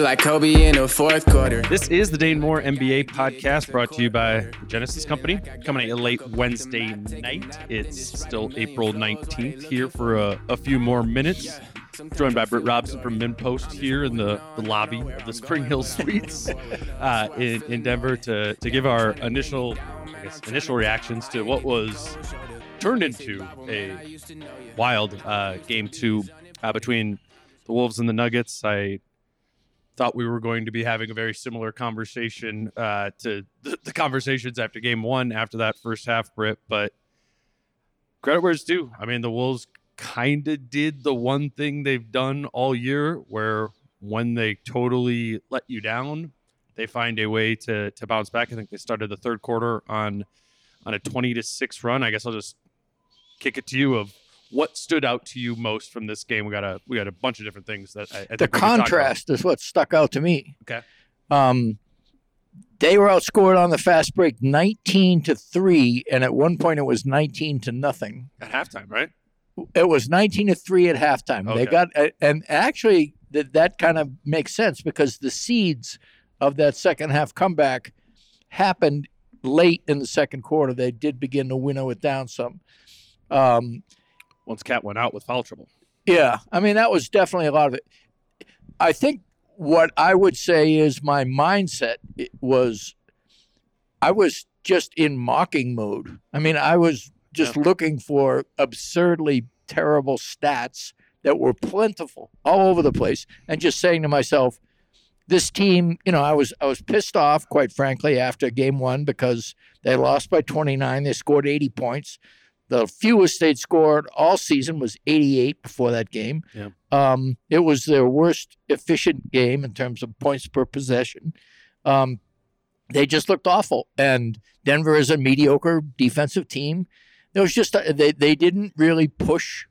Like Kobe in the fourth quarter. This is the Dane Moore NBA podcast brought to you by Genesis Company. Coming at you late Wednesday night. It's still April 19th here for a, a few more minutes. Joined by Britt Robson from MinnPost here in the, the lobby of the Spring Hill Suites uh, in, in Denver to, to give our initial I guess, initial reactions to what was turned into a wild uh, game two uh, between the Wolves and the Nuggets. I thought we were going to be having a very similar conversation uh, to the, the conversations after game one, after that first half, Britt. But credit where it's due. I mean, the Wolves kind of did the one thing they've done all year, where when they totally let you down, they find a way to to bounce back. I think they started the third quarter on on a twenty to six run. I guess I'll just kick it to you of what stood out to you most from this game. We got a we got a bunch of different things that I, I think the we could talk about. contrast is what stuck out to me. Okay. Um, they were outscored on the fast break 19 to 3 and at one point it was 19 to nothing at halftime, right? it was 19 to 3 at halftime they got and actually that that kind of makes sense because the seeds of that second half comeback happened late in the second quarter they did begin to winnow it down some um, Once Cat went out with foul trouble. yeah, I mean that was definitely a lot of it. I think what I would say is my mindset was I was just in mocking mode. I mean, I was just looking for absurdly terrible stats that were plentiful all over the place and just saying to myself, this team, you know, I was I was pissed off, quite frankly, after game one because they lost by 29. They scored 80 points. The fewest they'd scored all season was 88 before that game. Yeah. Um, it was their worst efficient game in terms of points per possession. Um, they just looked awful. And Denver is a mediocre defensive team. There was just a, they they didn't really push.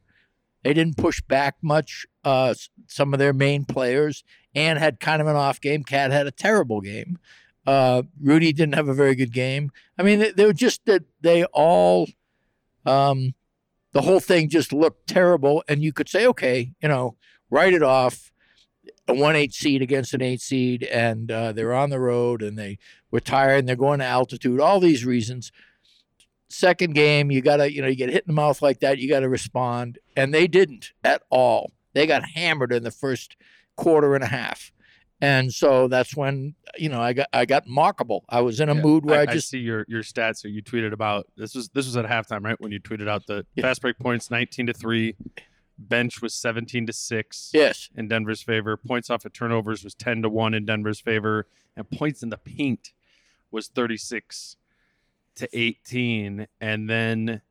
They didn't push back much. Uh, some of their main players and had kind of an off game. Cat had a terrible game. Uh, Rudy didn't have a very good game. I mean, they, they were just that they all, um, the whole thing just looked terrible. And you could say, okay, you know, write it off. A one eight seed against an eight seed, and uh, they're on the road, and they were tired, and they're going to altitude. All these reasons. Second game, you gotta, you know, you get hit in the mouth like that, you gotta respond, and they didn't at all. They got hammered in the first quarter and a half. And so that's when you know I got I got mockable. I was in a Yeah, mood where I, I just see your your stats. So you tweeted about this was this was at halftime, right? When you tweeted out the Yeah. fast break points, nineteen to three. Bench was seventeen to six yes, in Denver's favor. Points off of turnovers was ten to one in Denver's favor, and points in the paint was thirty six to eighteen. And then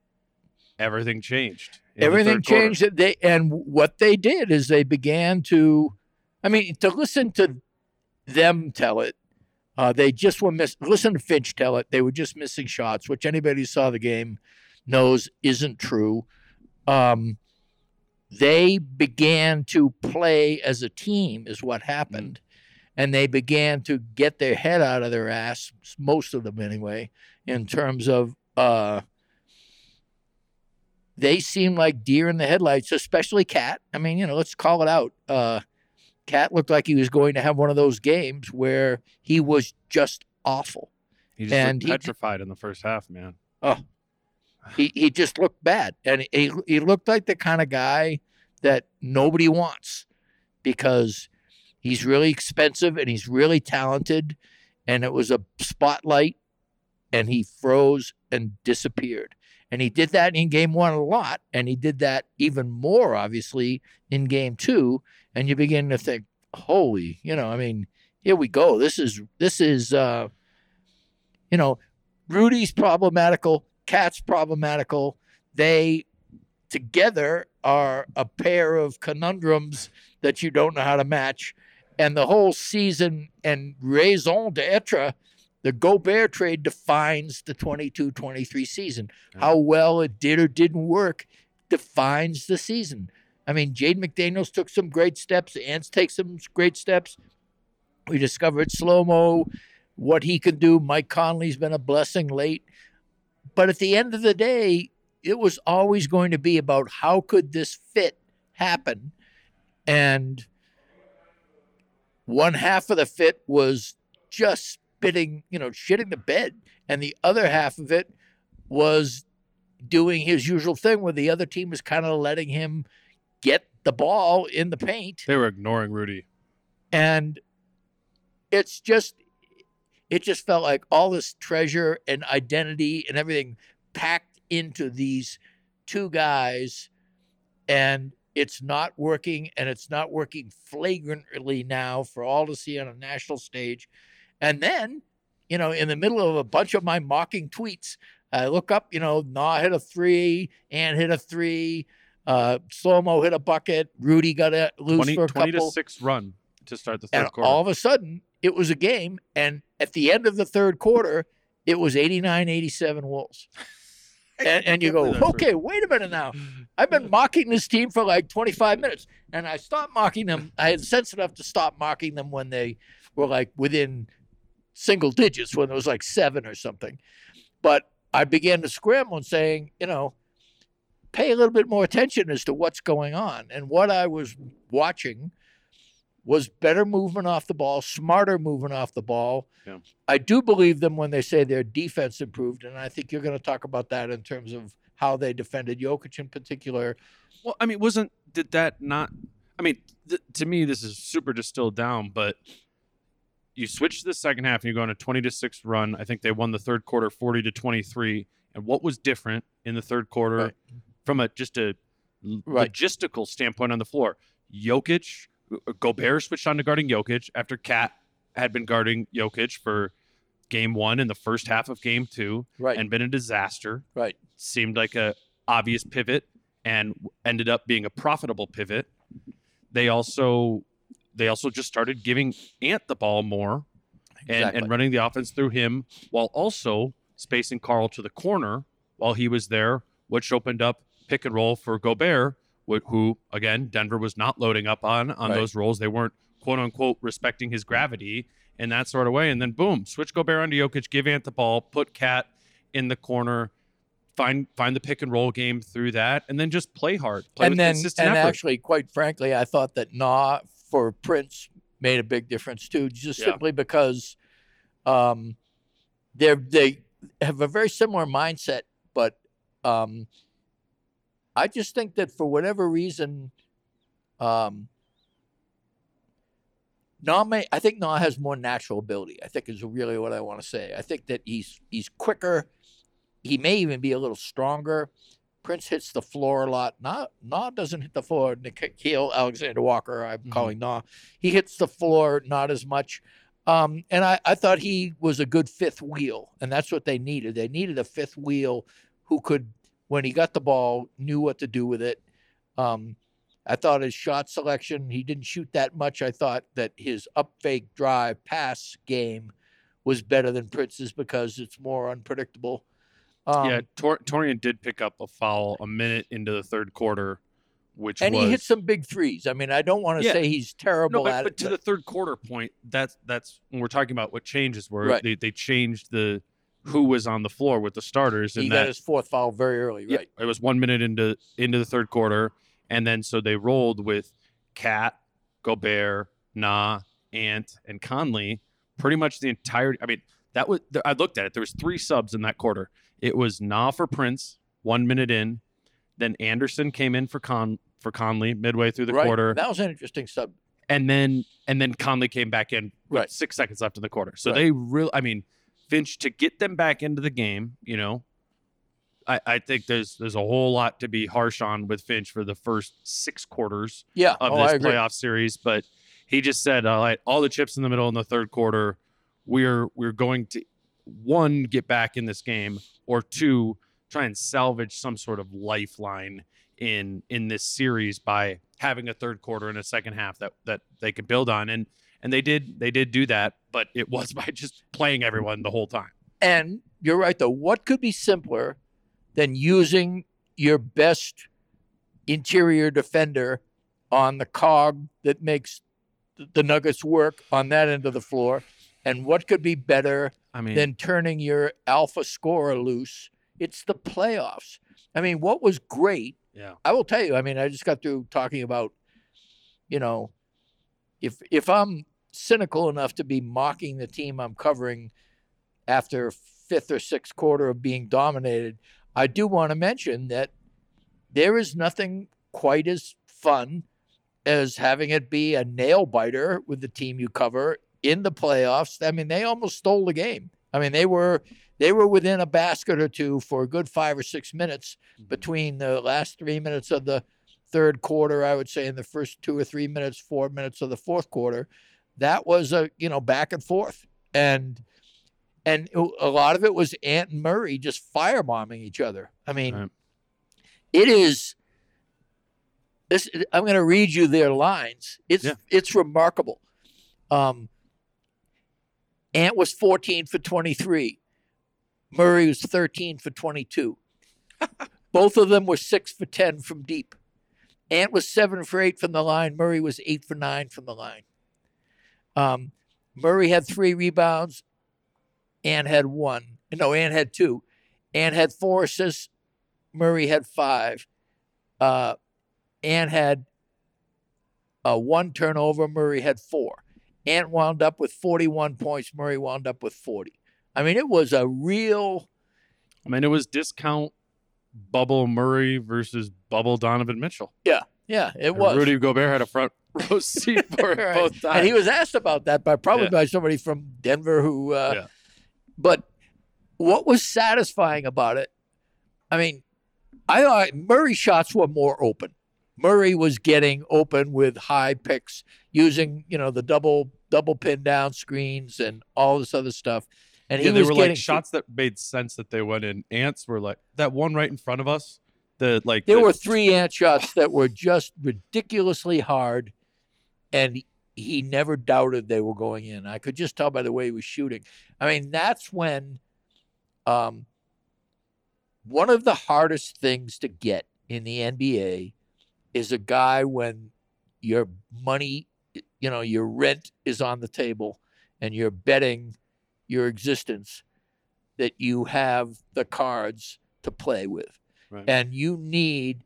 everything changed. everything third quarter. changed. They and what they did is they began to, I mean, to listen to them tell it. Uh, they just were miss. Listen to Finch tell it. They were just missing shots, which anybody who saw the game knows isn't true. Um, they began to play as a team, is what happened, and they began to get their head out of their ass. Most of them, anyway, in terms of uh, they seem like deer in the headlights, especially Cat. I mean, you know, let's call it out. Uh, Cat looked like he was going to have one of those games where he was just awful. He just And looked he- petrified in the first half, man. Oh, he he just looked bad, and he he looked like the kind of guy that nobody wants because he's really expensive and he's really talented, and it was a spotlight, and he froze and disappeared. And he did that in game one a lot, and he did that even more, obviously, in game two. And you begin to think, holy, you know, I mean, here we go. This is this is uh you know, Rudy's problematical, Cat's problematical. They together are a pair of conundrums that you don't know how to match. And the whole season and raison d'etre, the Gobert trade defines the 22 23 season. How well it did or didn't work defines the season. I mean, Jaden McDaniels took some great steps, Ants take some great steps. We discovered slow mo, what he can do. Mike Conley's been a blessing late. But at the end of the day, it was always going to be about how could this fit happen. And one half of the fit was just spitting, you know, shitting the bed. And the other half of it was doing his usual thing where the other team was kind of letting him get the ball in the paint They were ignoring Rudy. and it's just it just felt like all this treasure and identity and everything packed into these two guys and it's not working and it's not working flagrantly now for all to see on a national stage and then you know in the middle of a bunch of my mocking tweets i look up you know nah hit a three and hit a three uh slow-mo hit a bucket rudy got a loose 20, for a 20 couple. to 6 run to start the third and quarter. all of a sudden it was a game and at the end of the third quarter it was 89 87 wolves. And, and you go okay wait a minute now. I've been mocking this team for like 25 minutes. And i stopped mocking them. I had sense enough to stop mocking them when they were like within single digits when it was like seven or something but i began to scramble and saying you know pay a little bit more attention as to what's going on and what i was watching was better movement off the ball, smarter movement off the ball. Yeah. I do believe them when they say their defense improved, and I think you're going to talk about that in terms of how they defended Jokic in particular. Well, I mean, wasn't did that not? I mean, th- to me, this is super distilled down. But you switch to the second half, and you go on a twenty to six run. I think they won the third quarter, forty to twenty three. And what was different in the third quarter Right. from a just a Right. logistical standpoint on the floor? Jokic, uh, Gobert switched on to guarding Jokic after Kat had been guarding Jokic for game one and the first half of game two Right, and been a disaster right, seemed like a obvious pivot and ended up being a profitable pivot. They also they also just started giving Ant the ball more and, exactly. and running the offense through him while also spacing Karl to the corner while he was there, which opened up pick and roll for Gobert, who again Denver was not loading up on on Right. those rolls. They weren't quote unquote respecting his gravity in that sort of way. And then boom, switch Gobert onto Jokic, give Ant the ball, put Cat in the corner, find find the pick and roll game through that, and then just play hard, play and with then, consistent and effort. actually, quite frankly, I thought that Nah for Prince made a big difference too, just Yeah. simply because um, they're they have a very similar mindset, but um, I just think that for whatever reason, um, Nah may I think Nah has more natural ability. I think is really what I want to say. I think that he's he's quicker. He may even be a little stronger. Prince hits the floor a lot. Nah, nah doesn't hit the floor. Nickeil Alexander Walker, I'm Mhm. calling Nah. He hits the floor not as much. Um, and I, I thought he was a good fifth wheel, and that's what they needed. They needed a fifth wheel who could, when he got the ball, knew what to do with it. Um, I thought his shot selection, he didn't shoot that much. I thought that his up fake drive pass game was better than Prince's because it's more unpredictable. Um, yeah, Tor- Taurean did pick up a foul a minute into the third quarter, which and was he hit some big threes. I mean, I don't want to Yeah. say he's terrible no, but, at but it. to the third quarter point, that's that's when we're talking about what changes were Right. they they changed the who was on the floor with the starters. he And got his fourth foul very early, yeah, right? it was one minute into into the third quarter, and then so they rolled with Cat, Gobert, Nah, Ant, and Conley. Pretty much the entire. I mean, that was. I looked at it. There was three subs in that quarter. It was Nah for Prince, one minute in. Then Anderson came in for Con for Conley midway through the right. quarter, That was an interesting sub. and then and then Conley came back in with Right. six seconds left in the quarter. So Right. they really. I mean, Finch to get them back into the game. You know, I, I think there's there's a whole lot to be harsh on with Finch for the first six quarters Yeah. of oh, this playoff series, but he just said uh, like all the chips in the middle in the third quarter. We're we're going to one get back in this game, or two try and salvage some sort of lifeline in in this series by having a third quarter and a second half that that they could build on and and they did they did do that, but it was by just playing everyone the whole time. And you're right, though. What could be simpler than using your best interior defender on the cog that makes the Nuggets work on that end of the floor? And what could be better I mean, than turning your alpha scorer loose? It's the playoffs. I mean, what was great yeah, I will tell you. I mean, I just got through talking about, you know, if if I'm cynical enough to be mocking the team I'm covering after fifth or sixth quarter of being dominated, I do want to mention that there is nothing quite as fun as having it be a nail biter with the team you cover in the playoffs. I mean, they almost stole the game. I mean, they were they were within a basket or two for a good five or six minutes between the last three minutes of the third quarter, I would say, in the first two or three minutes, four minutes of the fourth quarter, that was a you know back and forth, and and a lot of it was Ant and Murray just firebombing each other. I mean, Right. it is. This I'm going to read you their lines. It's Yeah. it's remarkable. Um, Ant was 14 for 23. Murray was 13 for 22. Both of them were six for 10 from deep. Ant was seven for eight from the line. Murray was eight for nine from the line. Um, Murray had three rebounds. Ant had one. No, Ant had two. Ant had four assists. Murray had five. Uh, Ant had uh, one turnover. Murray had four. Ant wound up with 41 points. Murray wound up with 40. I mean, it was a real. I mean, it was discount Bubble Murray versus Bubble Donovan Mitchell. Yeah, yeah, it And was. Rudy Gobert had a front row seat for Right. both times. And he was asked about that by probably Yeah. by somebody from Denver who. Uh, Yeah. But what was satisfying about it? I mean, I thought Murray shots were more open. Murray was getting open with high picks using you know the double double pin down screens and all this other stuff. And he yeah, they was were getting like shots that made sense that they went in. Ants were like that one right in front of us. The like There the- were three ant shots that were just ridiculously hard, and he- he never doubted they were going in. I could just tell by the way he was shooting. I mean, that's when um, one of the hardest things to get in the NBA is a guy when your money, you know, your rent is on the table and you're betting your existence that you have the cards to play with Right. and you need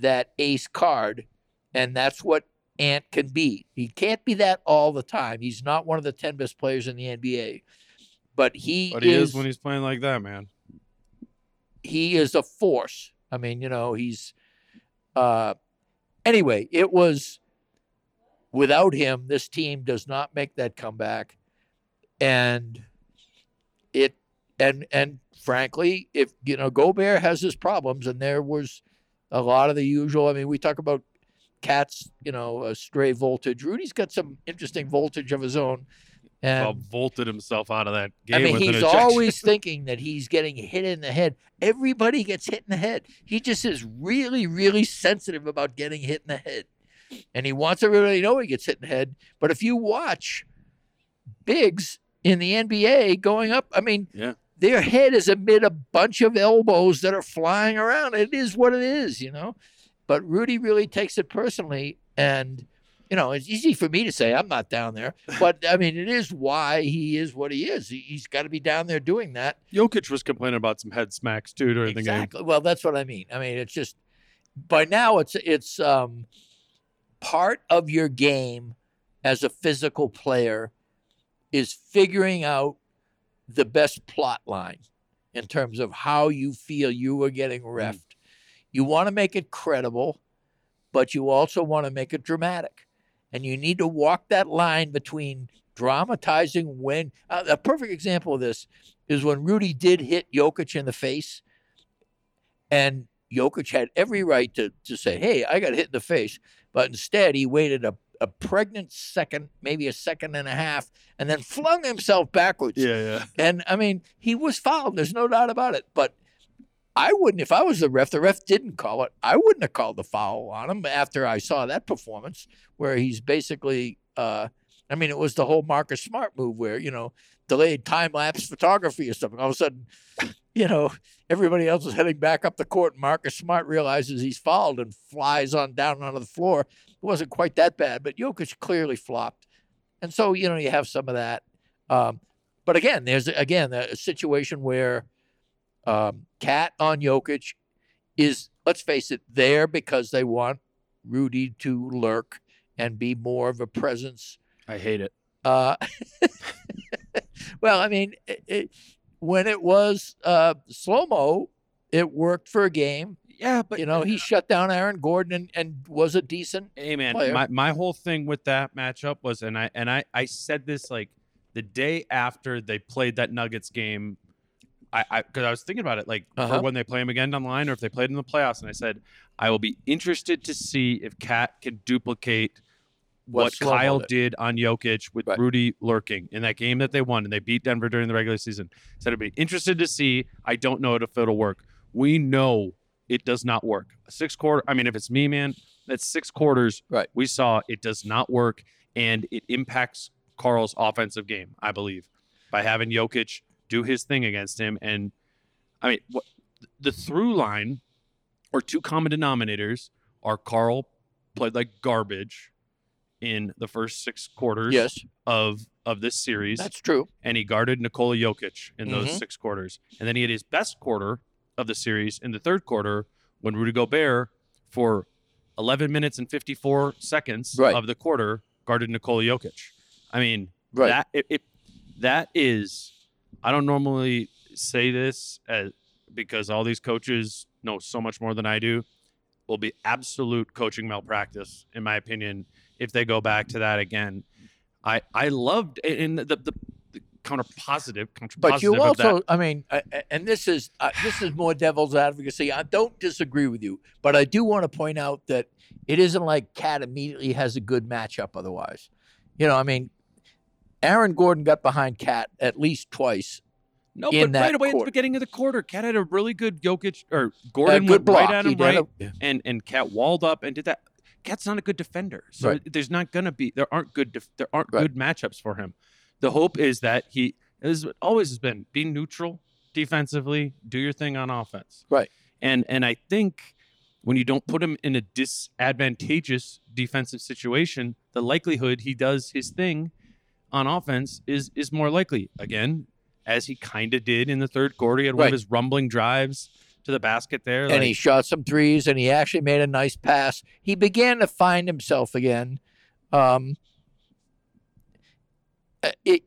that ace card and that's what ant can be he can't be that all the time he's not one of the 10 best players in the nba but he, but he is, is when he's playing like that, man. he is a force i mean you know he's uh anyway it was without him this team does not make that comeback and it and and frankly if you know Gobert has his problems and there was a lot of the usual I mean we talk about cats you know a stray voltage Rudy's got some interesting voltage of his own and Well, vaulted himself out of that game. I mean, he's always thinking that he's getting hit in the head. Everybody gets hit in the head. He just is really, really sensitive about getting hit in the head. And he wants everybody to know he gets hit in the head. But if you watch bigs in the NBA going up, I mean, Yeah. their head is amid a bunch of elbows that are flying around. It is what it is, you know? But Rudy really takes it personally. And you know, it's easy for me to say I'm not down there, but I mean, it is why he is what he is. He, he's got to be down there doing that. Jokic was complaining about some head smacks too during the game. Exactly. Well, that's what I mean. I mean, it's just by now it's it's um, part of your game as a physical player is figuring out the best plot line in terms of how you feel you are getting refed. You want to make it credible, but you also want to make it dramatic. And you need to walk that line between dramatizing when uh, a perfect example of this is when Rudy did hit Jokic in the face, and Jokic had every right to, to say, Hey, I got hit in the face. But instead, he waited a, a pregnant second, maybe a second and a half, and then flung himself backwards. Yeah, yeah. And I mean, he was fouled. There's no doubt about it. But I wouldn't, if I was the ref, the ref didn't call it. I wouldn't have called the foul on him after I saw that performance where he's basically, uh, I mean, it was the whole Marcus Smart move where, you know, delayed time lapse photography or something. All of a sudden, you know, everybody else is heading back up the court. And Marcus Smart realizes he's fouled and flies on down onto the floor. It wasn't quite that bad, but Jokic clearly flopped. And so, you know, you have some of that. Um, but again, there's again a situation where um, Cat on Jokic is, let's face it, there because they want Rudy to lurk and be more of a presence. I hate it. Uh, well, I mean, it, it, when it was uh, slow mo, it worked for a game. Yeah, but You know, he shut down Aaron Gordon and, and was a decent. Hey man, player. my, my whole thing with that matchup was, and I and I I said this like the day after they played that Nuggets game, I I because I was thinking about it like Uh-huh. for when they play him again online or if they played in the playoffs, and I said I will be interested to see if Cat can duplicate What Kyle did. on Jokic with Right. Rudy lurking in that game that they won and they beat Denver during the regular season. Said I'd be interested to see. I don't know if it'll work. We know it does not work. Six quarter. I mean, if it's me, man, that's six quarters. Right. We saw it does not work, and it impacts Karl's offensive game. I believe by having Jokic do his thing against him, and I mean, what the through line or two common denominators are Carl played like garbage in the first six quarters Yes, of of this series, that's true. and he guarded Nikola Jokic in those Mhm. six quarters. And then he had his best quarter of the series in the third quarter when Rudy Gobert, for 11 minutes and 54 seconds Right. of the quarter, guarded Nikola Jokic. I mean, Right. that it, it that is. I don't normally say this as, because all these coaches know so much more than I do. Will be absolute coaching malpractice, in my opinion, if they go back to that again. I I loved and the the, the counter positive, counter But positive you of that. also, I mean, and this is uh, this is more devil's advocacy. I don't disagree with you, but I do want to point out that it isn't like Cat immediately has a good matchup. Otherwise, you know, I mean, Aaron Gordon got behind Cat at least twice. No, in but that right away at the beginning of the quarter, Cat had a really good Jokic or Gordon good went block. right at him right, a- and and Cat walled up and did that. Cat's not a good defender, so Right. there's not gonna be there aren't good def, there aren't Right. good matchups for him. The hope is that he is always has been be neutral defensively, do your thing on offense, Right. And and I think when you don't put him in a disadvantageous defensive situation, the likelihood he does his thing on offense is is more likely. Again, as he kind of did in the third quarter, he had one of his rumbling drives to the basket there. and he shot some threes, and he actually made a nice pass. He began to find himself again. Um, uh, it,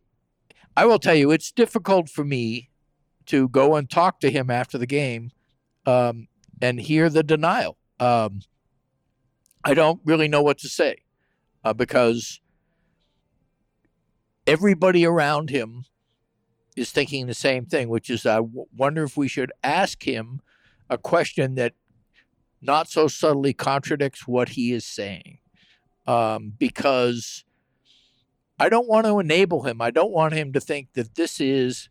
I will tell you, it's difficult for me to go and talk to him after the game um, and hear the denial. Um, I don't really know what to say uh, because everybody around him is thinking the same thing, which is I w- wonder if we should ask him a question that not so subtly contradicts what he is saying. Um, because I don't want to enable him. I don't want him to think that this is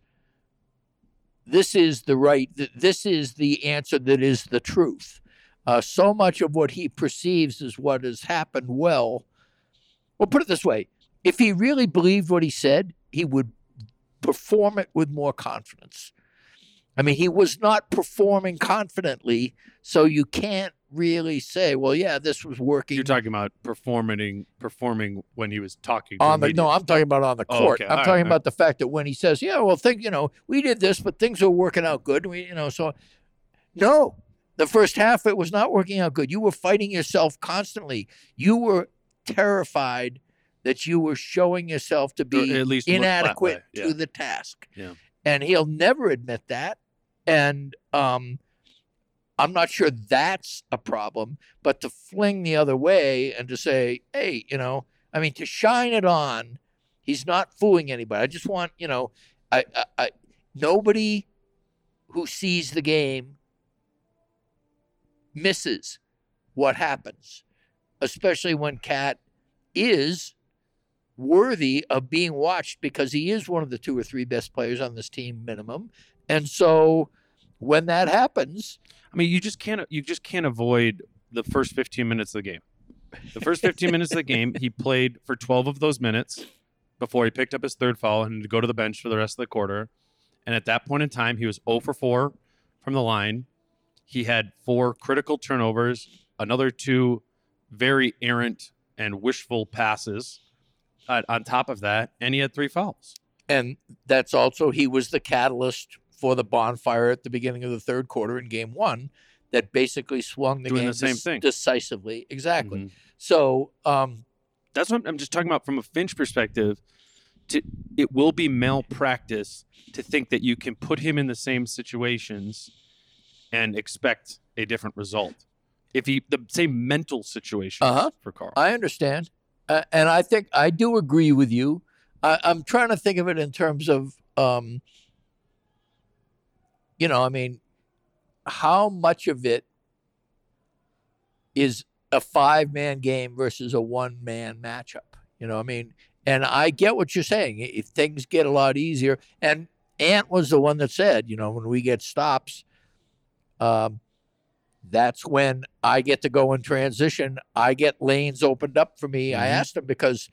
this is the right that this is the answer that is the truth. Uh, so much of what he perceives as what has happened well. Well, put it this way: if he really believed what he said, he would perform it with more confidence. I mean, he was not performing confidently, so you can't really say, well, yeah, this was working. You're talking about performing performing when he was talking on the media. no, I'm talking about on the Oh, court. okay. I'm All right, talking all about the fact that when he says, "Yeah, well, think you know, we did this, but things are working out good." We, you know, so no, the first half it was not working out good. You were fighting yourself constantly. You were terrified that you were showing yourself to Or be at least inadequate. Yeah. to the task. Yeah. And he'll never admit that. And um, I'm not sure that's a problem, but to fling the other way and to say, hey, you know, I mean, to shine it on, he's not fooling anybody. I just want, you know, I, I, I nobody who sees the game misses what happens, especially when Cat is worthy of being watched because he is one of the two or three best players on this team minimum. And so when that happens, I mean, you just can't you just can't avoid the first 15 minutes of the game. The first 15 minutes of the game, he played for 12 of those minutes before he picked up his third foul and had to go to the bench for the rest of the quarter. And at that point in time, he was 0 for 4 from the line. He had four critical turnovers, another two very errant and wishful passes uh, on top of that, and he had three fouls. and that's also he was the catalyst for the bonfire at the beginning of the third quarter in game one that basically swung the Doing game the same thing. decisively. Exactly. Mhm. So um, that's what I'm just talking about from a Finch perspective. To, it will be malpractice to think that you can put him in the same situations and expect a different result. If he the same mental situation Uh-huh. for Karl. I understand, uh, and I think I do agree with you. I, I'm trying to think of it in terms of, um, you know, I mean, how much of it is a five man game versus a one man matchup? You know, I mean, and I get what you're saying. If things get a lot easier, and Ant was the one that said, you know, when we get stops, um, that's when I get to go in transition. I get lanes opened up for me. I Mhm. asked him because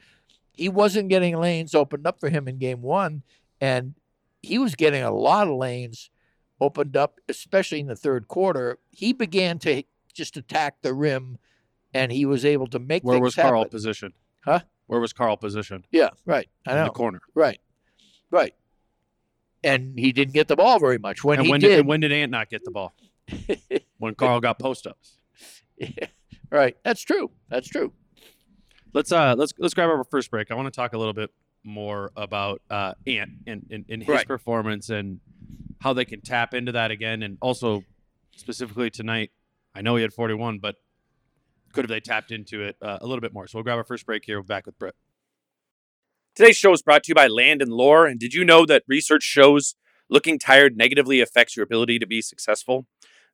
he wasn't getting lanes opened up for him in game one, and he was getting a lot of lanes opened up, especially in the third quarter. He began to just attack the rim, and he was able to make Where was Karl happen. positioned? Huh? Where was Karl positioned? Yeah, right. I In know. the corner. Right, right. And he didn't get the ball very much. When and he when did, and when did Ant not get the ball? When Karl got post ups. Yeah, right. That's true. That's true. Let's uh let's let's grab our first break. I want to talk a little bit more about uh Ant and, and, and his Right. performance and how they can tap into that again and also specifically tonight. I know he had 41, but could have they tapped into it uh, a little bit more? So we'll grab our first break here. We're back with Britt. Today's show is brought to you by Land and Lore. And did you know that research shows looking tired negatively affects your ability to be successful?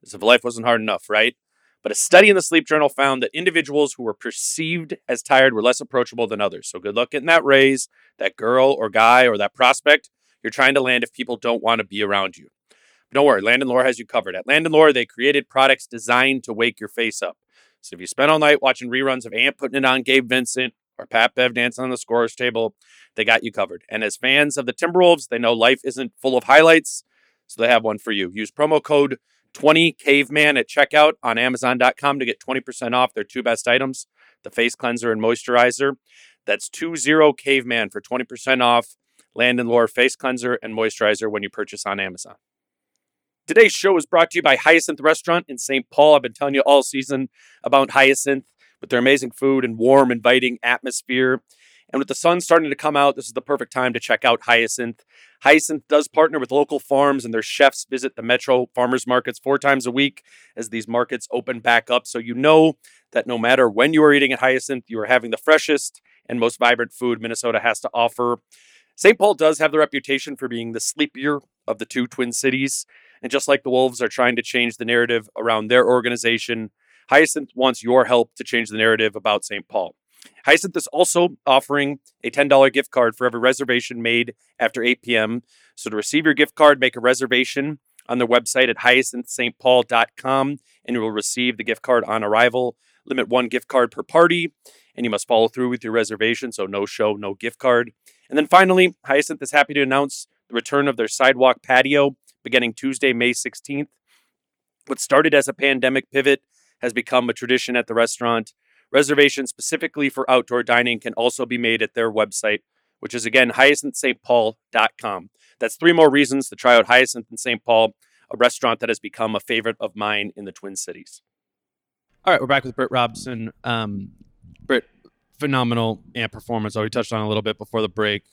As if life wasn't hard enough, right? But a study in the Sleep Journal found that individuals who were perceived as tired were less approachable than others. So good luck getting that raise, that girl or guy or that prospect you're trying to land if people don't want to be around you. But don't worry, Land and Lore has you covered. At Land and Lore, they created products designed to wake your face up. So if you spent all night watching reruns of Ant putting it on Gabe Vincent or Pat Bev dancing on the scorer's table, they got you covered. And as fans of the Timberwolves, they know life isn't full of highlights, so they have one for you. Use promo code 20caveman at checkout on amazon.com to get 20% off their two best items, the face cleanser and moisturizer. That's 20caveman for 20% off Land and Lore face cleanser and moisturizer when you purchase on Amazon. Today's show is brought to you by Hyacinth Restaurant in St. Paul. I've been telling you all season about Hyacinth with their amazing food and warm, inviting atmosphere. And with the sun starting to come out, this is the perfect time to check out Hyacinth. Hyacinth does partner with local farms, and their chefs visit the Metro farmers markets four times a week as these markets open back up. So you know that no matter when you are eating at Hyacinth, you are having the freshest and most vibrant food Minnesota has to offer. St. Paul does have the reputation for being the sleepier of the two Twin Cities. And just like the Wolves are trying to change the narrative around their organization, Hyacinth wants your help to change the narrative about St. Paul. Hyacinth is also offering a $10 gift card for every reservation made after 8 p.m. So to receive your gift card, make a reservation on their website at hyacinthstpaul.com and you will receive the gift card on arrival. Limit one gift card per party, and you must follow through with your reservation. So no show, no gift card. And then finally, Hyacinth is happy to announce the return of their sidewalk patio beginning Tuesday, May 16th. What started as a pandemic pivot has become a tradition at the restaurant. Reservations specifically for outdoor dining can also be made at their website, which is again hyacinthstpaul.com. That's three more reasons to try out Hyacinth in St. Paul, a restaurant that has become a favorite of mine in the Twin Cities. All right, we're back with Britt Robson. Um, phenomenal ant performance. Oh, we touched on a little bit before the break.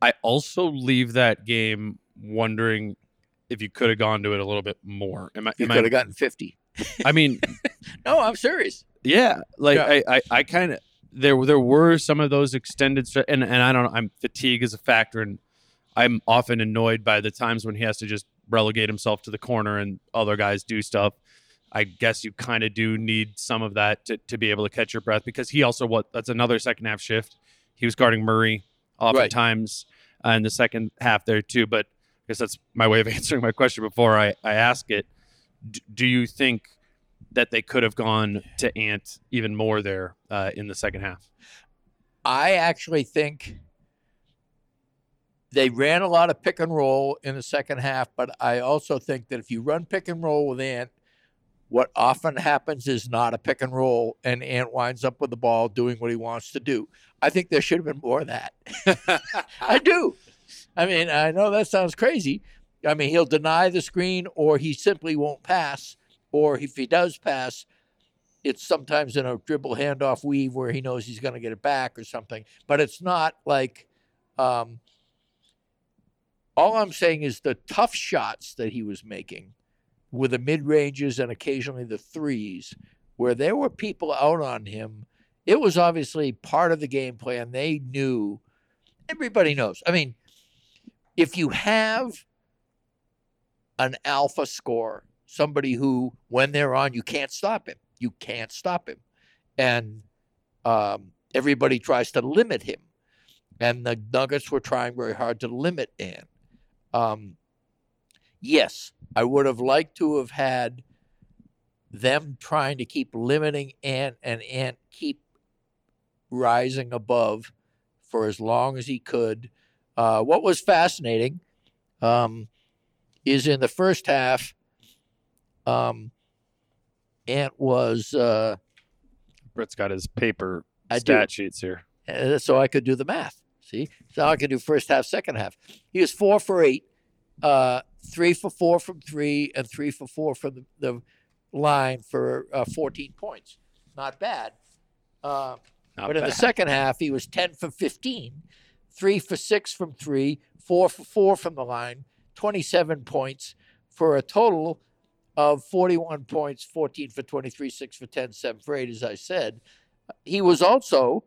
I also leave that game wondering if you could have gone to it a little bit more. Am I? You could I, have gotten 50. I mean, No, I'm serious. yeah, like Yeah. I, I, I kind of there there were some of those extended and and I don't know. I'm fatigue is a factor, and I'm often annoyed by the times when he has to just relegate himself to the corner and other guys do stuff. I guess you kind of do need some of that to, to be able to catch your breath because he also what that's another second half shift. He was guarding Murray oftentimes uh, in the second half there too. But I guess that's my way of answering my question before I, I ask it. D- do you think that they could have gone to Ant even more there uh, in the second half? I actually think they ran a lot of pick and roll in the second half, but I also think that if you run pick and roll with Ant, what often happens is not a pick and roll, and Ant winds up with the ball doing what he wants to do. I think there should have been more of that. I do. I mean, I know that sounds crazy. I mean, he'll deny the screen, or he simply won't pass, or if he does pass, it's sometimes in a dribble handoff weave where he knows he's going to get it back or something. But it's not like. Um, all I'm saying is the tough shots that he was making with the mid ranges and occasionally the threes, where there were people out on him. It was obviously part of the game plan. They knew. Everybody knows. I mean, if you have an alpha scorer, somebody who, when they're on, you can't stop him. You can't stop him. And um, everybody tries to limit him. And the Nuggets were trying very hard to limit Ant. Um, yes, I would have liked to have had them trying to keep limiting Ant and Ant keep rising above for as long as he could. Uh, what was fascinating um, is in the first half, um, Ant was, uh, Britt's got his paper I stat do. sheets here. uh, so I could do the math. See, so I could do first half, second half. He was four for eight, uh, three for four from three, and three for four from the, the line for uh, 14 points. Not bad. Uh, Not but in the second half, he was 10 for 15, three for six from three, four for four from the line, 27 points for a total of 41 points, 14 for 23, six for 10, seven for eight, as I said. He was also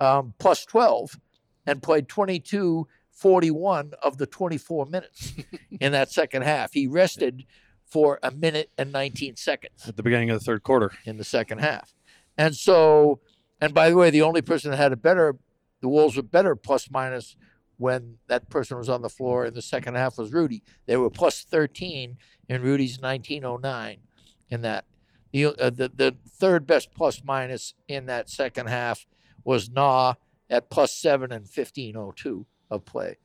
um, plus 12 and played 22 41 of the 24 minutes in that second half. He rested for a minute and 19 seconds at the beginning of the third quarter. in the second half. And so, and by the way, the only person that had a better, the Wolves were better plus minus when that person was on the floor in the second half was Rudy. They were plus 13 in Rudy's 1909 in that. The, uh, the, the third best plus minus in that second half was Na at plus seven and 1502 of play.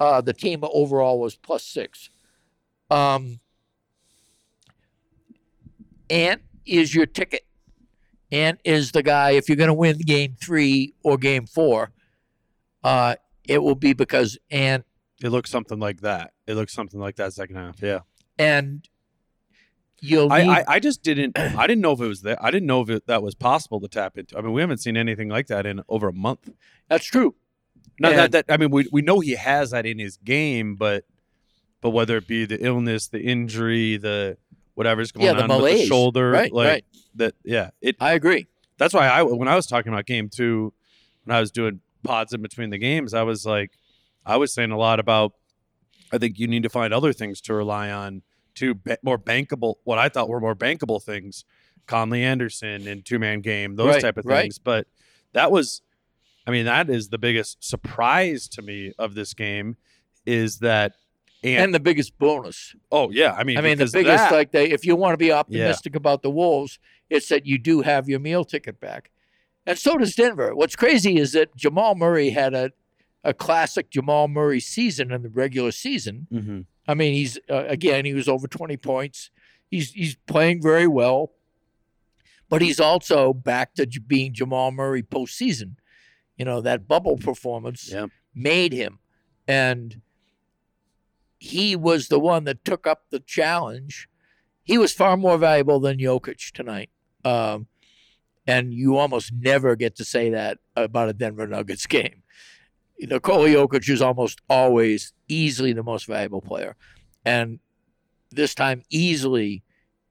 Uh, the team overall was plus six. Um, Ant is your ticket. Ant is the guy. If you're going to win game three or game four, uh, it will be because Ant It looks something like that. It looks something like that second half. Yeah. and you'll I. I, I just didn't I didn't know if it was there. I didn't know if it, that was possible to tap into. I mean, we haven't seen anything like that in over a month. that's true. Not And- that, that I mean, we we know he has that in his game, but but whether it be the illness, the injury, the whatever's going Yeah, the on with the shoulder, Right, like right. that. Yeah, it. I agree. That's why I when I was talking about game two, when I was doing pods in between the games, I was like, I was saying a lot about. I think you need to find other things to rely on to ba- more bankable. What I thought were more bankable things, Conley Anderson and two man game, those Right, type of things. But that was, I mean, that is the biggest surprise to me of this game, is that. And, And the biggest bonus. oh yeah, I mean, I mean, the biggest, that- like, they, if you want to be optimistic about the Wolves, it's that you do have your meal ticket back. And so does Denver. What's crazy is that Jamal Murray had a, a classic Jamal Murray season in the regular season. Mhm. I mean, he's, uh, again, he was over 20 points. he's he's playing very well, but he's also back to being Jamal Murray postseason. You know that bubble performance Yeah. made him, and he was the one that took up the challenge. He was far more valuable than Jokic tonight. Um, and you almost never get to say that about a Denver Nuggets game. Nikola Jokic is almost always easily the most valuable player. And this time, easily,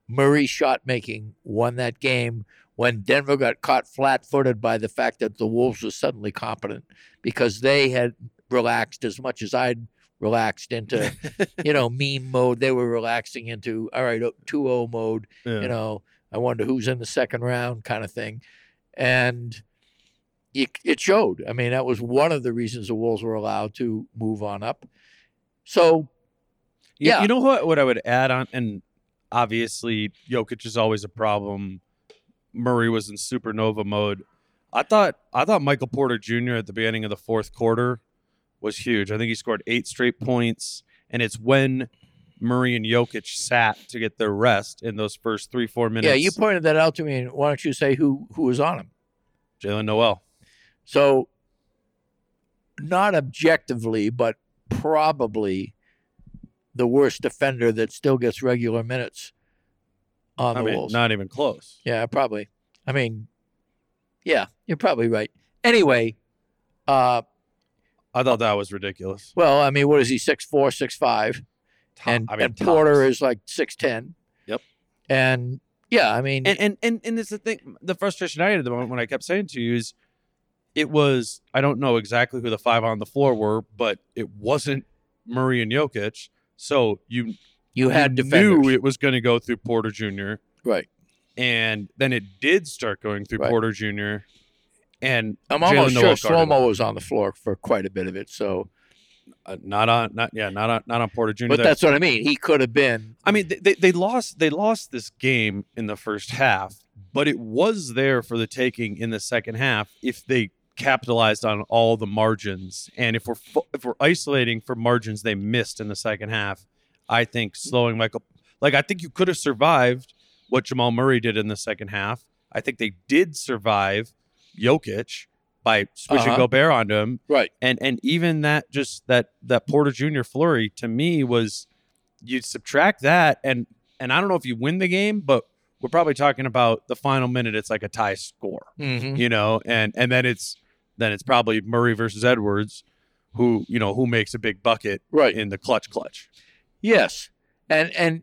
Murray's shot making won that game when Denver got caught flat footed by the fact that the Wolves were suddenly competent because they had relaxed as much as I'd relaxed into, you know, meme mode. They were relaxing into, all right, 2 0 mode Yeah. you know, I wonder who's in the second round kind of thing. And it, it showed. I mean, that was one of the reasons the Wolves were allowed to move on up. So, You- Yeah. You know what? What I would add on, and obviously Jokic is always a problem. Murray was in supernova mode. I thought I thought Michael Porter Jr. at the beginning of the fourth quarter was huge. I think he scored eight straight points, and it's when Murray and Jokic sat to get their rest in those first three four minutes. yeah, you pointed that out to me. And why don't you say who, who was on him? Jaylen Nowell. So, not objectively, but probably the worst defender that still gets regular minutes on I the mean, Wolves. not even close. Yeah, probably. I mean, yeah, you're probably right. Anyway, uh, I thought that was ridiculous. well, I mean, what is he? Six four, six five, Top- and I mean, and Porter tops. is like six ten. Yep. And yeah, I mean, and and and and it's the thing. The frustration I had at the moment when I kept saying to you is, it was I don't know exactly who the five on the floor were, but it wasn't Murray and Jokic. So you you had you defenders, knew it was going to go through Porter Jr. right? and then it did start going through Right. Porter Jr. And I'm Jalen almost Noel sure. Slomo was on the floor for quite a bit of it. So, uh, not on not yeah not on not on Porter Jr. but there. that's what I mean. He could have been. I mean, they, they, they lost they lost this game in the first half, but it was there for the taking in the second half if they capitalized on all the margins. And if we're fo- if we're isolating for margins they missed in the second half, I think slowing Michael like I think you could have survived what Jamal Murray did in the second half. I think they did survive Jokic by switching Uh-huh. Gobert onto him Right. and and even that just that that Porter Jr. flurry to me was you subtract that and and I don't know if you win the game, but we're probably talking about the final minute. It's like a tie score, Mm-hmm. you know, and and then it's then it's probably Murray versus Edwards, who you know who makes a big bucket Right. in the clutch clutch. Yes, and and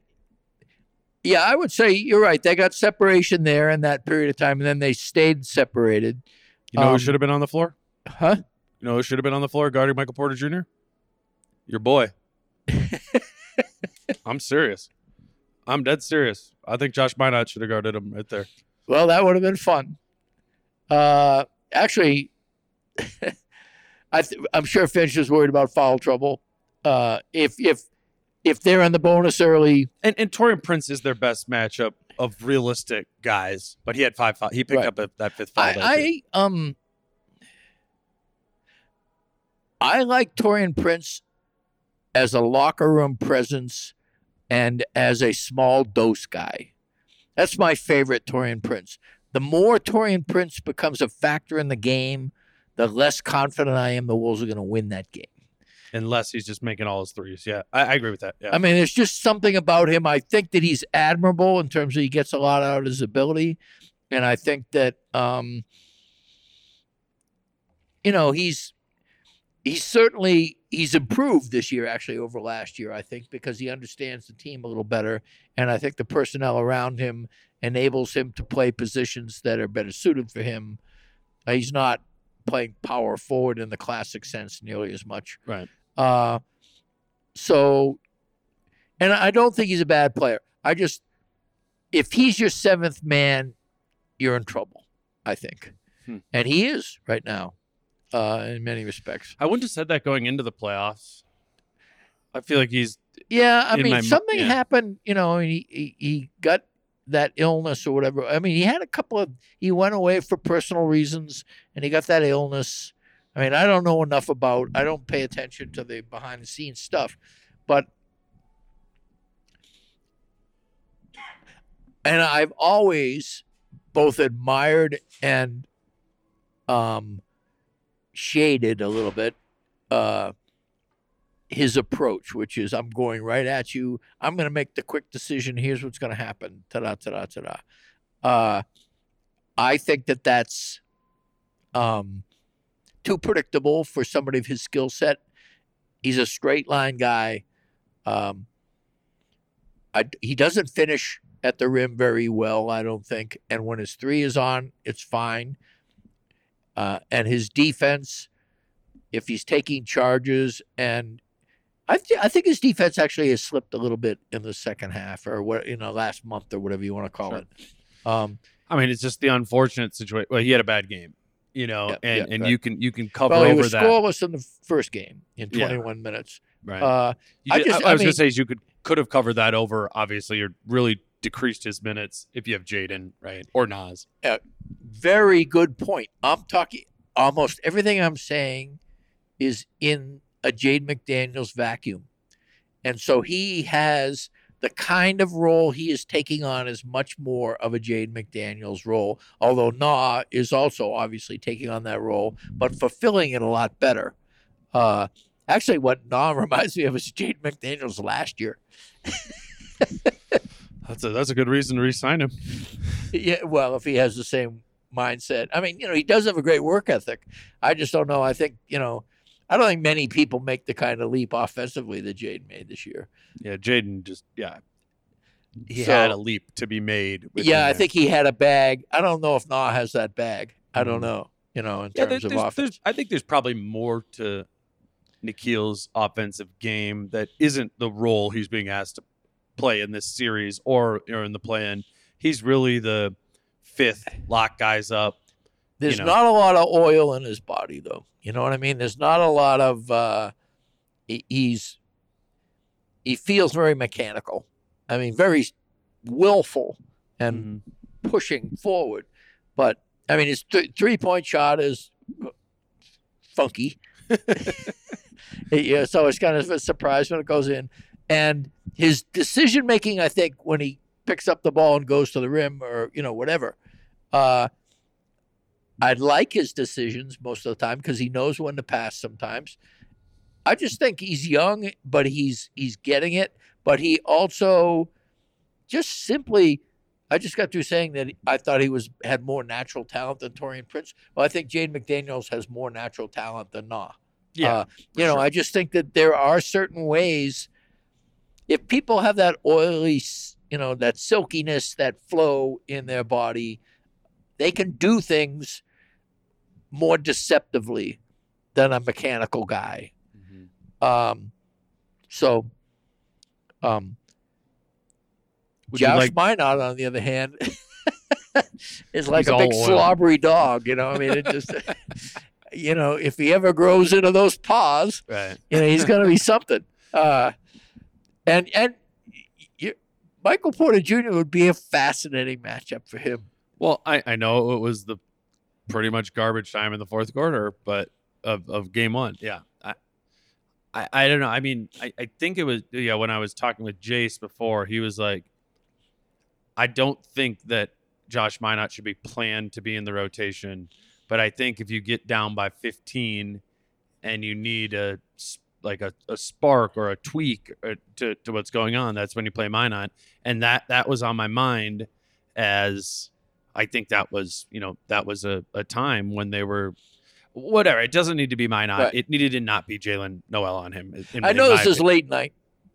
yeah, I would say you're right. They got separation there in that period of time, and then they stayed separated. You know Um, who should have been on the floor? Huh? You know who should have been on the floor guarding Michael Porter Jr. Your boy. I'm serious. I'm dead serious. I think Josh Minott should have guarded him right there. Well, that would have been fun. Uh, actually, I th- I'm sure Finch is worried about foul trouble. Uh, if if if they're in the bonus early, And and Taurean Prince is their best matchup of realistic guys, but he had five. foul- He picked Right. up a, that fifth foul. I, I um I like Taurean Prince as a locker room presence and as a small dose guy. That's my favorite Taurean Prince. The more Taurean Prince becomes a factor in the game, the less confident I am the Wolves are going to win that game. Unless he's just making all his threes. Yeah, I, I agree with that. Yeah, I mean, there's just something about him. I think that he's admirable in terms of he gets a lot out of his ability, and I think that um, you know he's he's certainly he's improved this year actually over last year. I think because he understands the team a little better, and I think the personnel around him enables him to play positions that are better suited for him. Uh, he's not playing power forward in the classic sense nearly as much. Right. Uh, so, and I don't think he's a bad player. I just, if he's your seventh man, you're in trouble. I think, Hmm. and he is right now, uh, in many respects. I wouldn't have said that going into the playoffs. I feel like he's Yeah, I mean, my something yeah. happened. You know, he, he he got that illness or whatever. I mean, he had a couple of. He went away for personal reasons, and he got that illness. I mean, I don't know enough about. I don't pay attention to the behind the scenes stuff, but and I've always both admired and um, shaded a little bit uh, his approach, which is I'm going right at you. I'm going to make the quick decision. Here's what's going to happen. Ta da ta da ta da. Uh, I think that that's um, too predictable for somebody of his skill set. He's a straight line guy. Um, I, he doesn't finish at the rim very well, I don't think. And when his three is on, it's fine. Uh, and his defense, if he's taking charges, and I, th- I think his defense actually has slipped a little bit in the second half, or what you know, last month or whatever you want to call Sure. it. Um, I mean, it's just the unfortunate situation. Well, he had a bad game, you know, Yeah, and yeah, and right. you can you can cover well, he over was that. scoreless in the first game in Yeah. 21 minutes. Right. Uh, I did- just- I, I was mean- gonna say you could could have covered that over. Obviously, or really decreased his minutes if you have Jaden, right, or Nas. very good point. I'm talking almost everything I'm saying is in a Jaden McDaniels vacuum. And so he has the kind of role he is taking on is much more of a Jaden McDaniels role, although Na is also obviously taking on that role, but fulfilling it a lot better. Uh, actually, what Na reminds me of is Jaden McDaniels last year. That's a that's a good reason to re-sign him. Yeah, well, if he has the same mindset. I mean, you know, he does have a great work ethic. I just don't know. I think, you know, I don't think many people make the kind of leap offensively that Jade made this year. Yeah, Jaden just yeah. He So- had a leap to be made. with him yeah, I think he had a bag. I don't know if Na has that bag. I don't Mhm. know, you know, in Yeah, terms there- of there's, offense. there's, I think there's probably more to Nickeil's offensive game that isn't the role he's being asked to play in this series or, or in the play-in. He's really the fifth lock guys up. There's know. not a lot of oil in his body, though. You know what I mean? There's not a lot of. Uh, he- he's he feels very mechanical. I mean, very willful and Mhm. pushing forward. But I mean, his th- three point shot is funky. yeah, so it's kind of a surprise when it goes in. And his decision making, I think, when he picks up the ball and goes to the rim or you know whatever, uh, I like his decisions most of the time because he knows when to pass. Sometimes, I just think he's young, but he's he's getting it. But he also just simply I just got through saying that I thought he was had more natural talent than Taurean Prince. Well, I think Jaden McDaniels has more natural talent than Nah. Yeah, Uh, you know, I just think that there are certain ways. If people have that oily, you know, that silkiness, that flow in their body, they can do things more deceptively than a mechanical guy. Mhm. Um, so, um, Would Josh like- Minott, on the other hand, is like He's a big oil. slobbery dog. You know, I mean, it just, you know, if he ever grows into those paws, right. you know, he's going to be something. Uh, and and you, Michael Porter Jr. would be a fascinating matchup for him. Well, I, I know it was the pretty much garbage time in the fourth quarter, but of, of game one. Yeah. I, I, I don't know. I mean, I, I think it was, yeah, when I was talking with Jace before, he was like, I don't think that Josh Minott should be planned to be in the rotation, but I think if you get down by 15 and you need a, like a, a spark or a tweak uh, to, to what's going on, that's when you play Minott. And that, that was on my mind as I think that was, you know, that was a, a time when they were whatever. It doesn't need to be Minott. Right. It needed to not be Jaylen Nowell on him. in- I know my this is opinion. late night.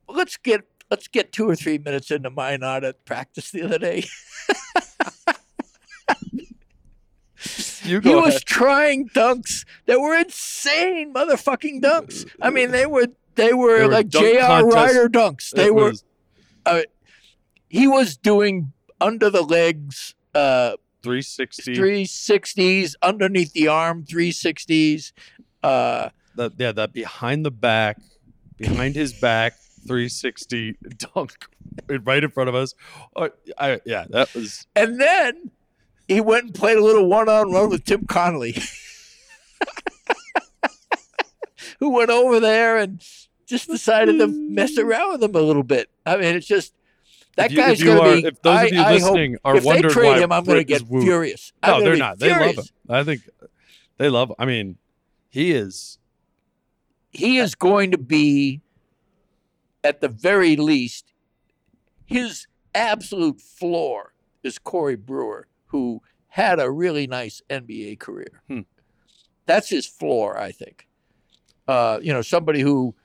Let's get let's get two or three minutes into Minott at practice the other day. You he go was trying dunks that were insane, motherfucking dunks. I mean, they were they were, They were like J.R. Rider dunks. They It were. was He was doing under the legs. Uh, 360. 360s underneath the arm 360s uh The, yeah, that behind the back, behind his back, 360 dunk right in front of us. Uh, I, yeah, that was. and then he went and played a little one-on-one with tim connelly who went over there and just decided to mess around with him a little bit i mean it's just That you- guy's going to be. if those I, of you I hope- listening are if they wondering trade why him, I'm going to get furious. No, they're not. They love him. I think they love. Him. I mean, he is. he is going to be, at the very least, his absolute floor is Corey Brewer, who had a really nice NBA career. Hmm. That's his floor, I think. Uh, you know, somebody who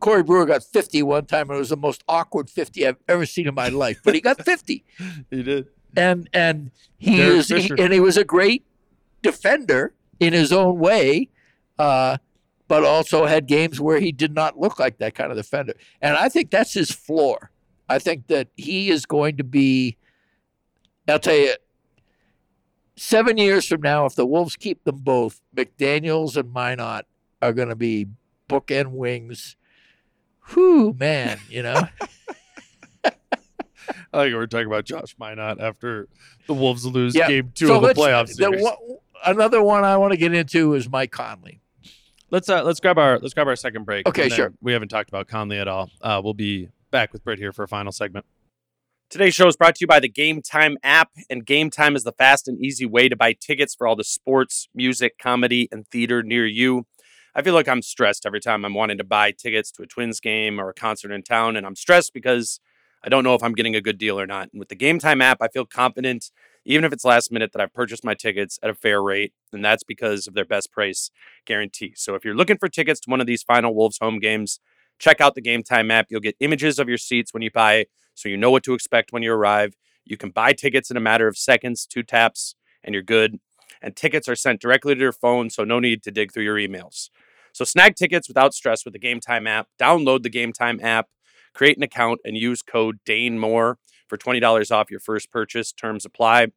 Corey Brewer got 50 one time, and it was the most awkward 50 I've ever seen in my life. But he got 50, He did. and and he Derek is, he- and he was a great defender in his own way. Uh, but also had games where he did not look like that kind of defender. And I think that's his floor. I think that he is going to be, I'll tell you, seven years from now, if the Wolves keep them both, McDaniels and Minott are going to be bookend wings. Whew, man, you know? I think we're talking about Josh Minott after the Wolves lose Yeah. game two So of the let's- the series. another one I want to get into is Mike Conley. let's uh, let's grab our let's grab our second break. Okay, sure. We haven't talked about Conley at all. Uh, we'll be back with Britt here for a final segment. Today's show is brought to you by the Game Time app, and Game Time is the fast and easy way to buy tickets for all the sports, music, comedy, and theater near you. I feel like I'm stressed every time I'm wanting to buy tickets to a Twins game or a concert in town, and I'm stressed because I don't know if I'm getting a good deal or not. And with the Game Time app, I feel confident, even if it's last minute, that I've purchased my tickets at a fair rate, and that's because of their best price guarantee. So if you're looking for tickets to one of these final Wolves home games, check out the Game Time app. You'll get images of your seats when you buy so you know what to expect when you arrive. You can buy tickets in a matter of seconds, two taps, and you're good. And tickets are sent directly to your phone, so no need to dig through your emails. So snag tickets without stress with the Game Time app. Download the Game Time app, create an account, and use code Dane Moore for $20 off your first purchase. Terms apply.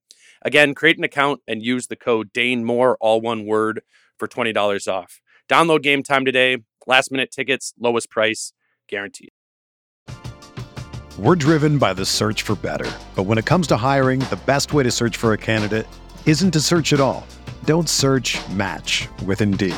Again, create an account and use the code Dane Moore, all one word, for $20 off. Download Game Time today. Last minute tickets, lowest price, guaranteed. We're driven by the search for better. But when it comes to hiring, the best way to search for a candidate isn't to search at all. Don't search match with Indeed.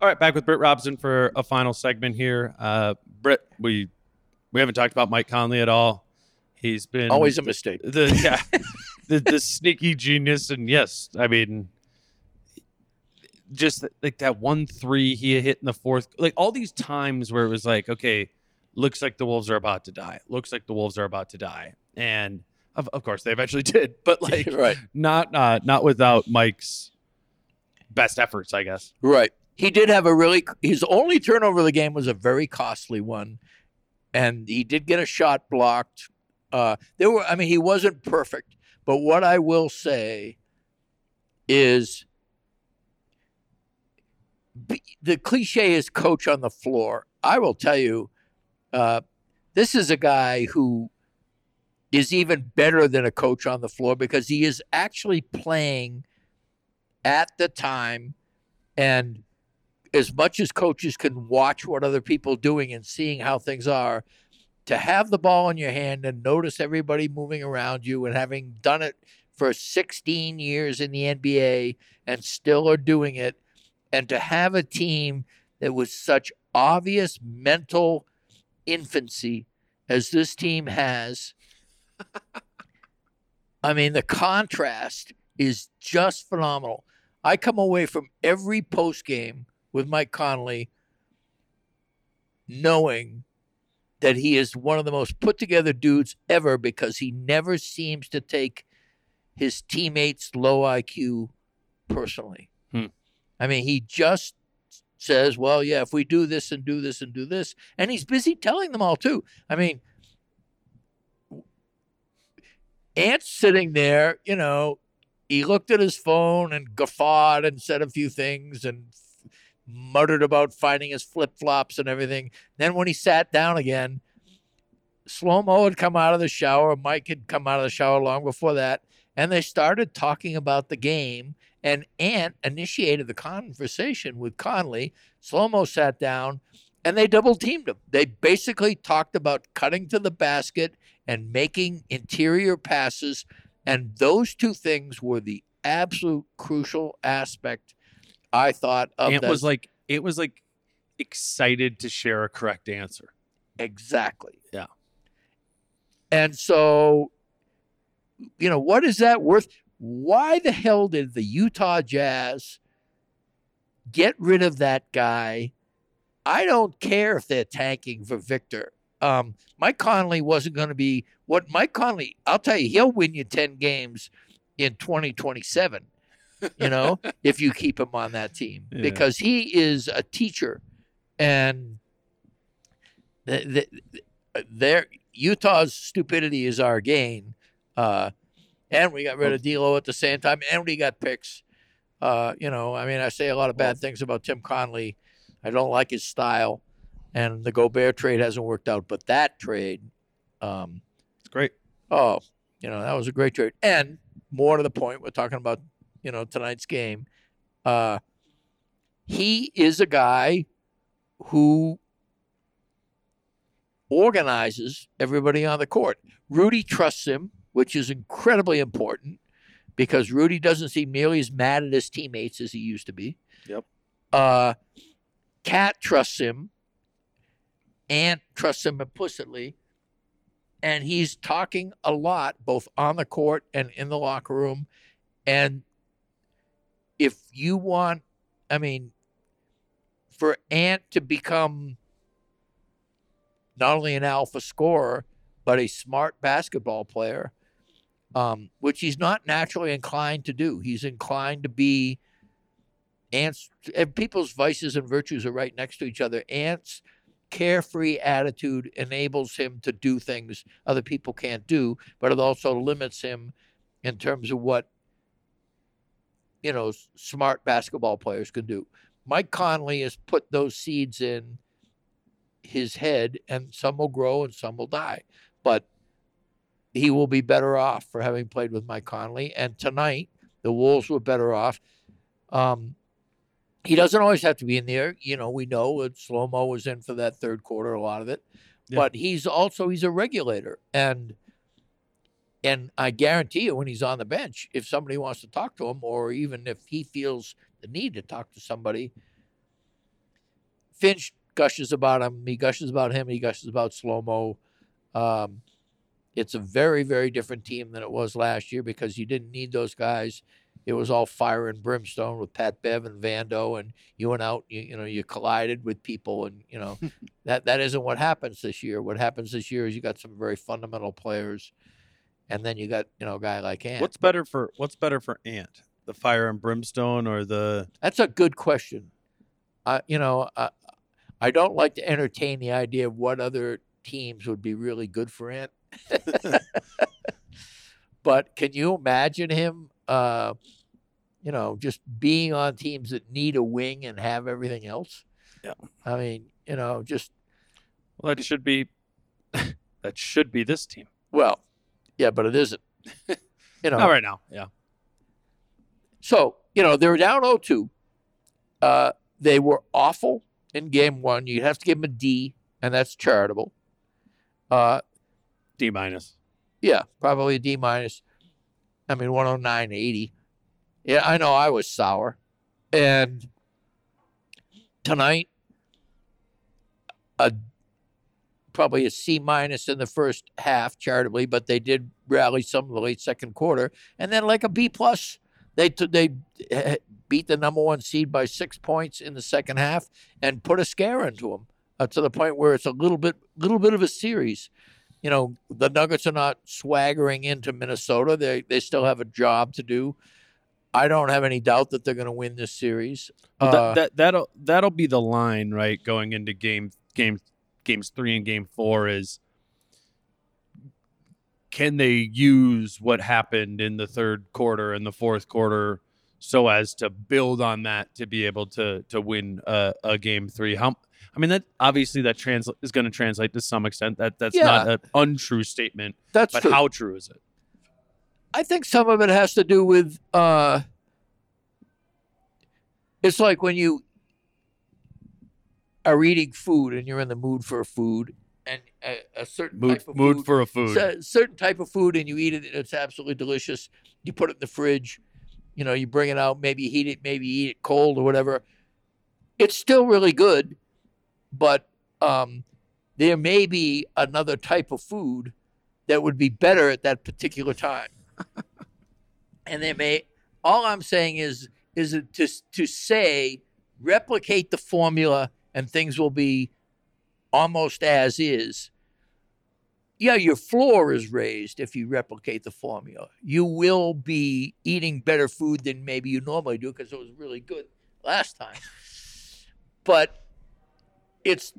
All right, back with Britt Robson for a final segment here. Uh, Britt, we we haven't talked about Mike Conley at all. He's been Always a mistake. the yeah the, the sneaky genius, and yes, I mean just like that one three he hit in the fourth, like all these times where it was like, okay, looks like the Wolves are about to die. Looks like the Wolves are about to die, and of, of course they eventually did, but like right. not uh, not without Mike's best efforts, I guess. Right. He did have a really his only turnover of the game was a very costly one, and he did get a shot blocked. Uh, there were, I mean, he wasn't perfect, but what I will say is the cliche is coach on the floor. I will tell you, uh, this is a guy who is even better than a coach on the floor because he is actually playing at the time and as much as coaches can watch what other people doing and seeing how things are to have the ball in your hand and notice everybody moving around you and having done it for 16 years in the NBA and still are doing it and to have a team that was such obvious mental infancy as this team has I mean the contrast is just phenomenal. I come away from every post game with Mike Conley knowing that he is one of the most put together dudes ever because he never seems to take his teammates' low IQ personally. Hmm. I mean, he just says, well, yeah, if we do this and do this and do this, and he's busy telling them all too. I mean, Ant's sitting there, you know, he looked at his phone and guffawed and said a few things and muttered about finding his flip flops and everything. Then when he sat down again, Slow Mo had come out of the shower. Mike had come out of the shower long before that. And they started talking about the game. And Ant initiated the conversation with Conley. Slow Mo sat down and they double teamed him. They basically talked about cutting to the basket and making interior passes. And those two things were the absolute crucial aspect, I thought, of Ant that. was like it was like excited to share a correct answer. Exactly. Yeah. And so, you know, what is that worth? Why the hell did the Utah Jazz get rid of that guy? I don't care if they're tanking for Victor. Um, Mike Conley wasn't going to be what Mike Conley, I'll tell you, he'll win you 10 games in 2027, you know, if you keep him on that team Yeah. because he is a teacher and the, the, their Utah's stupidity is our gain. Uh, and we got rid of D'Lo at the same time, and we got picks. Uh, you know, I mean, I say a lot of bad things about Tim Connelly. I don't like his style, and the Gobert trade hasn't worked out. But that trade, um, It's great. oh, you know, that was a great trade. And more to the point, we're talking about, you know, tonight's game. Uh, he is a guy who organizes everybody on the court. Rudy trusts him, which is incredibly important because Rudy doesn't seem nearly as mad at his teammates as he used to be. Yep. Uh, Cat trusts him. Ant trusts him implicitly. And he's talking a lot, both on the court and in the locker room. And if you want, I mean, for Ant to become not only an alpha scorer, but a smart basketball player, um, which he's not naturally inclined to do. He's inclined to be Ant's, and people's vices and virtues are right next to each other. Ant's carefree attitude enables him to do things other people can't do, but it also limits him in terms of what you know smart basketball players can do. Mike Conley has put those seeds in his head, and some will grow and some will die. But he will be better off for having played with Mike Conley. And tonight, the Wolves were better off. Um, he doesn't always have to be in there. You know, we know that Slow Mo was in for that third quarter, a lot of it. Yeah. But he's also he's a regulator, and and I guarantee you, when he's on the bench, if somebody wants to talk to him, or even if he feels the need to talk to somebody, Finch gushes about him. He gushes about him. He gushes about Slow Mo. Um, it's a very, very different team than it was last year because you didn't need those guys. It was all fire and brimstone with Pat Bev and Vando, and you went out, you, you know, you collided with people, and you know that that isn't what happens this year. What happens this year is you got some very fundamental players, and then you got you know a guy like Ant. What's better for what's better for Ant? The fire and brimstone or the That's a good question. I, you know, I, I don't like to entertain the idea of what other teams would be really good for Ant. but can you imagine him, uh, you know, just being on teams that need a wing and have everything else? Yeah. I mean, you know, just well that should be that should be this team. well, yeah, but it isn't. You know, Not right now. Yeah. So, you know, they were down 0 2. Uh, they were awful in game one. You'd have to give them a D, and that's charitable. Uh, D minus. yeah, probably a D minus. I mean, 109 80. Yeah, I know I was sour. And tonight, a probably a C minus in the first half, charitably, but they did rally some in the late second quarter, and then like a B plus. They t- they eh, beat the number one seed by six points in the second half and put a scare into them. uh, to the point where it's a little bit little bit of a series. You know, the Nuggets are not swaggering into Minnesota. They they still have a job to do. I don't have any doubt that they're going to win this series. Well, Uh, that, that that'll that'll be the line, right? Going into game game games three and game four is can they use what happened in the third quarter and the fourth quarter so as to build on that to be able to to win a, a game three? How I mean that obviously that translate is going to translate to some extent. That that's not an untrue statement, that's but true. how true is it? I think some of it has to do with uh, it's like when you are eating food and you're in the mood for a food and a, a certain Mood type of mood food, for a food. a certain type of food and you eat it and it's absolutely delicious. You put it in the fridge, you know, you bring it out, maybe you heat it, maybe you eat it cold or whatever. It's still really good, but um, there may be another type of food that would be better at that particular time. and they may all I'm saying is is to to say replicate the formula and things will be almost as is. Yeah, your floor is raised if you replicate the formula. You will be eating better food than maybe you normally do because it was really good last time. But it's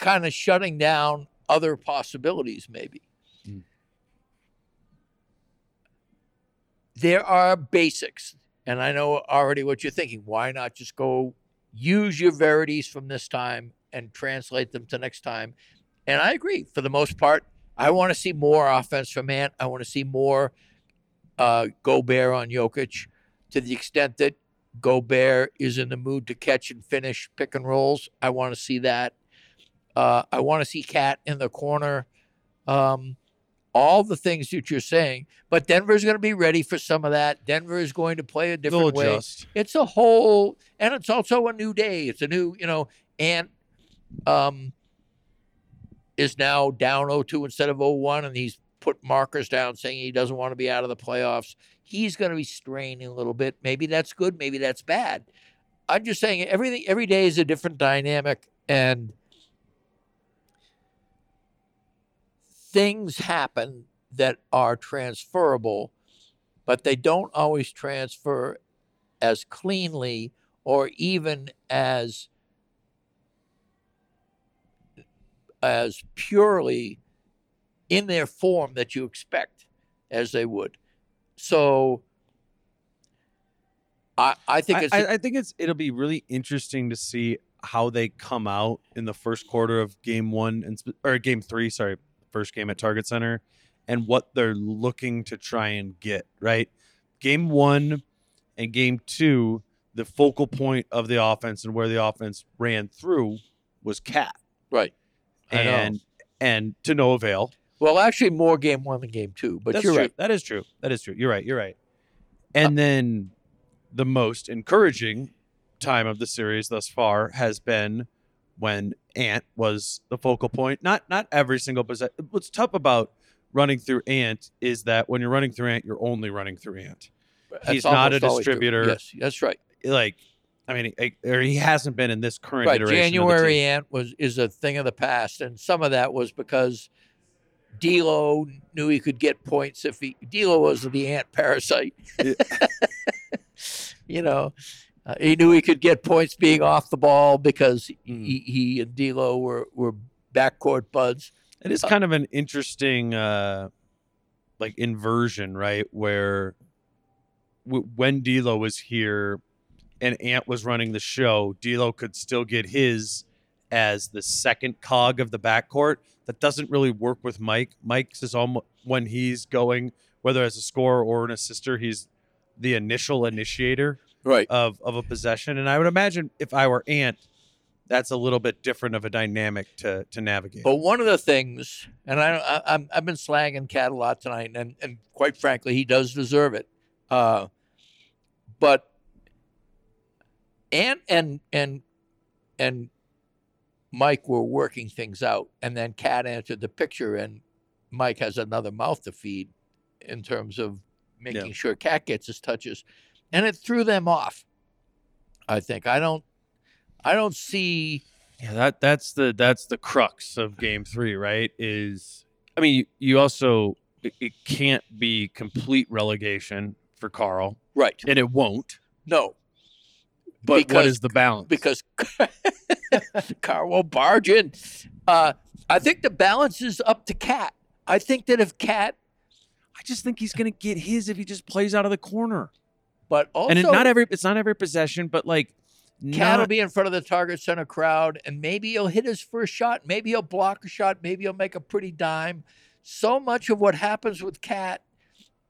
kind of shutting down other possibilities, maybe. Mm. There are basics, and I know already what you're thinking. Why not just go use your verities from this time and translate them to next time? And I agree. For the most part, I want to see more offense from Ant. I want to see more uh, Gobert on Jokic to the extent that Gobert is in the mood to catch and finish pick and rolls. I want to see that. Uh, I want to see Cat in the corner. Um, all the things that you're saying, but Denver's going to be ready for some of that. Denver is going to play a They'll different way. adjust. it's a whole and it's also a new day. It's a new you know and um is now down 0-2 instead of 0-1 and he's put markers down saying he doesn't want to be out of the playoffs. He's going to be straining a little bit. Maybe that's good maybe that's bad. I'm just saying everything every day is a different dynamic and things happen that are transferable but they don't always transfer as cleanly or even as as purely in their form that you expect as they would. So I I think I, it's I, I think it's it'll be really interesting to see how they come out in the first quarter of game one and or game three, sorry, first game at Target Center, and what they're looking to try and get right. Game one and game two, the focal point of the offense and where the offense ran through was Cat, right. And and to no avail. Well, actually more game 1 than game 2, but That's you're true. right. That is true. That is true. You're right. You're right. Uh, and then the most encouraging time of the series thus far has been when Ant was the focal point. Not not every single possession. What's tough about running through Ant is that when you're running through Ant, you're only running through Ant. That's He's not a almost always true. distributor. Yes, that's right. Like, I mean, he- or he hasn't been in this current Right. iteration. January ant was is a thing of the past, and some of that was because D'Lo knew he could get points if he D'Lo was the ant parasite. You know, uh, he knew he could get points being off the ball because he, he and D'Lo were were backcourt buds. It is kind of an interesting, uh, like inversion, right? Where w- when D'Lo was here and Ant was running the show, D'Lo could still get his as the second cog of the backcourt. That doesn't really work with Mike. Mike's is almost when he's going, whether as a scorer or an assister, he's the initial initiator Right. of of a possession. And I would imagine if I were Ant, that's a little bit different of a dynamic to to navigate. But one of the things, and I, I I'm, I've been slagging Cat a lot tonight, and and quite frankly, he does deserve it. Uh, but and and and and Mike were working things out, and then Cat entered the picture, and Mike has another mouth to feed in terms of making Yeah. sure Cat gets his touches, and it threw them off. I think I don't I don't see Yeah, that that's the that's the crux of game three, right? Is I mean, you, you also it, it can't be complete relegation for Karl, Right. and it won't. No. But what Because- is the balance? because Karl will barge in. Uh, I think the balance is up to Cat. I think that if Cat, I just think he's going to get his if he just plays out of the corner. But also and it, not every it's not every possession, but like Cat will be in front of the target center crowd, and maybe he'll hit his first shot. Maybe he'll block a shot. Maybe he'll make a pretty dime. So much of what happens with Cat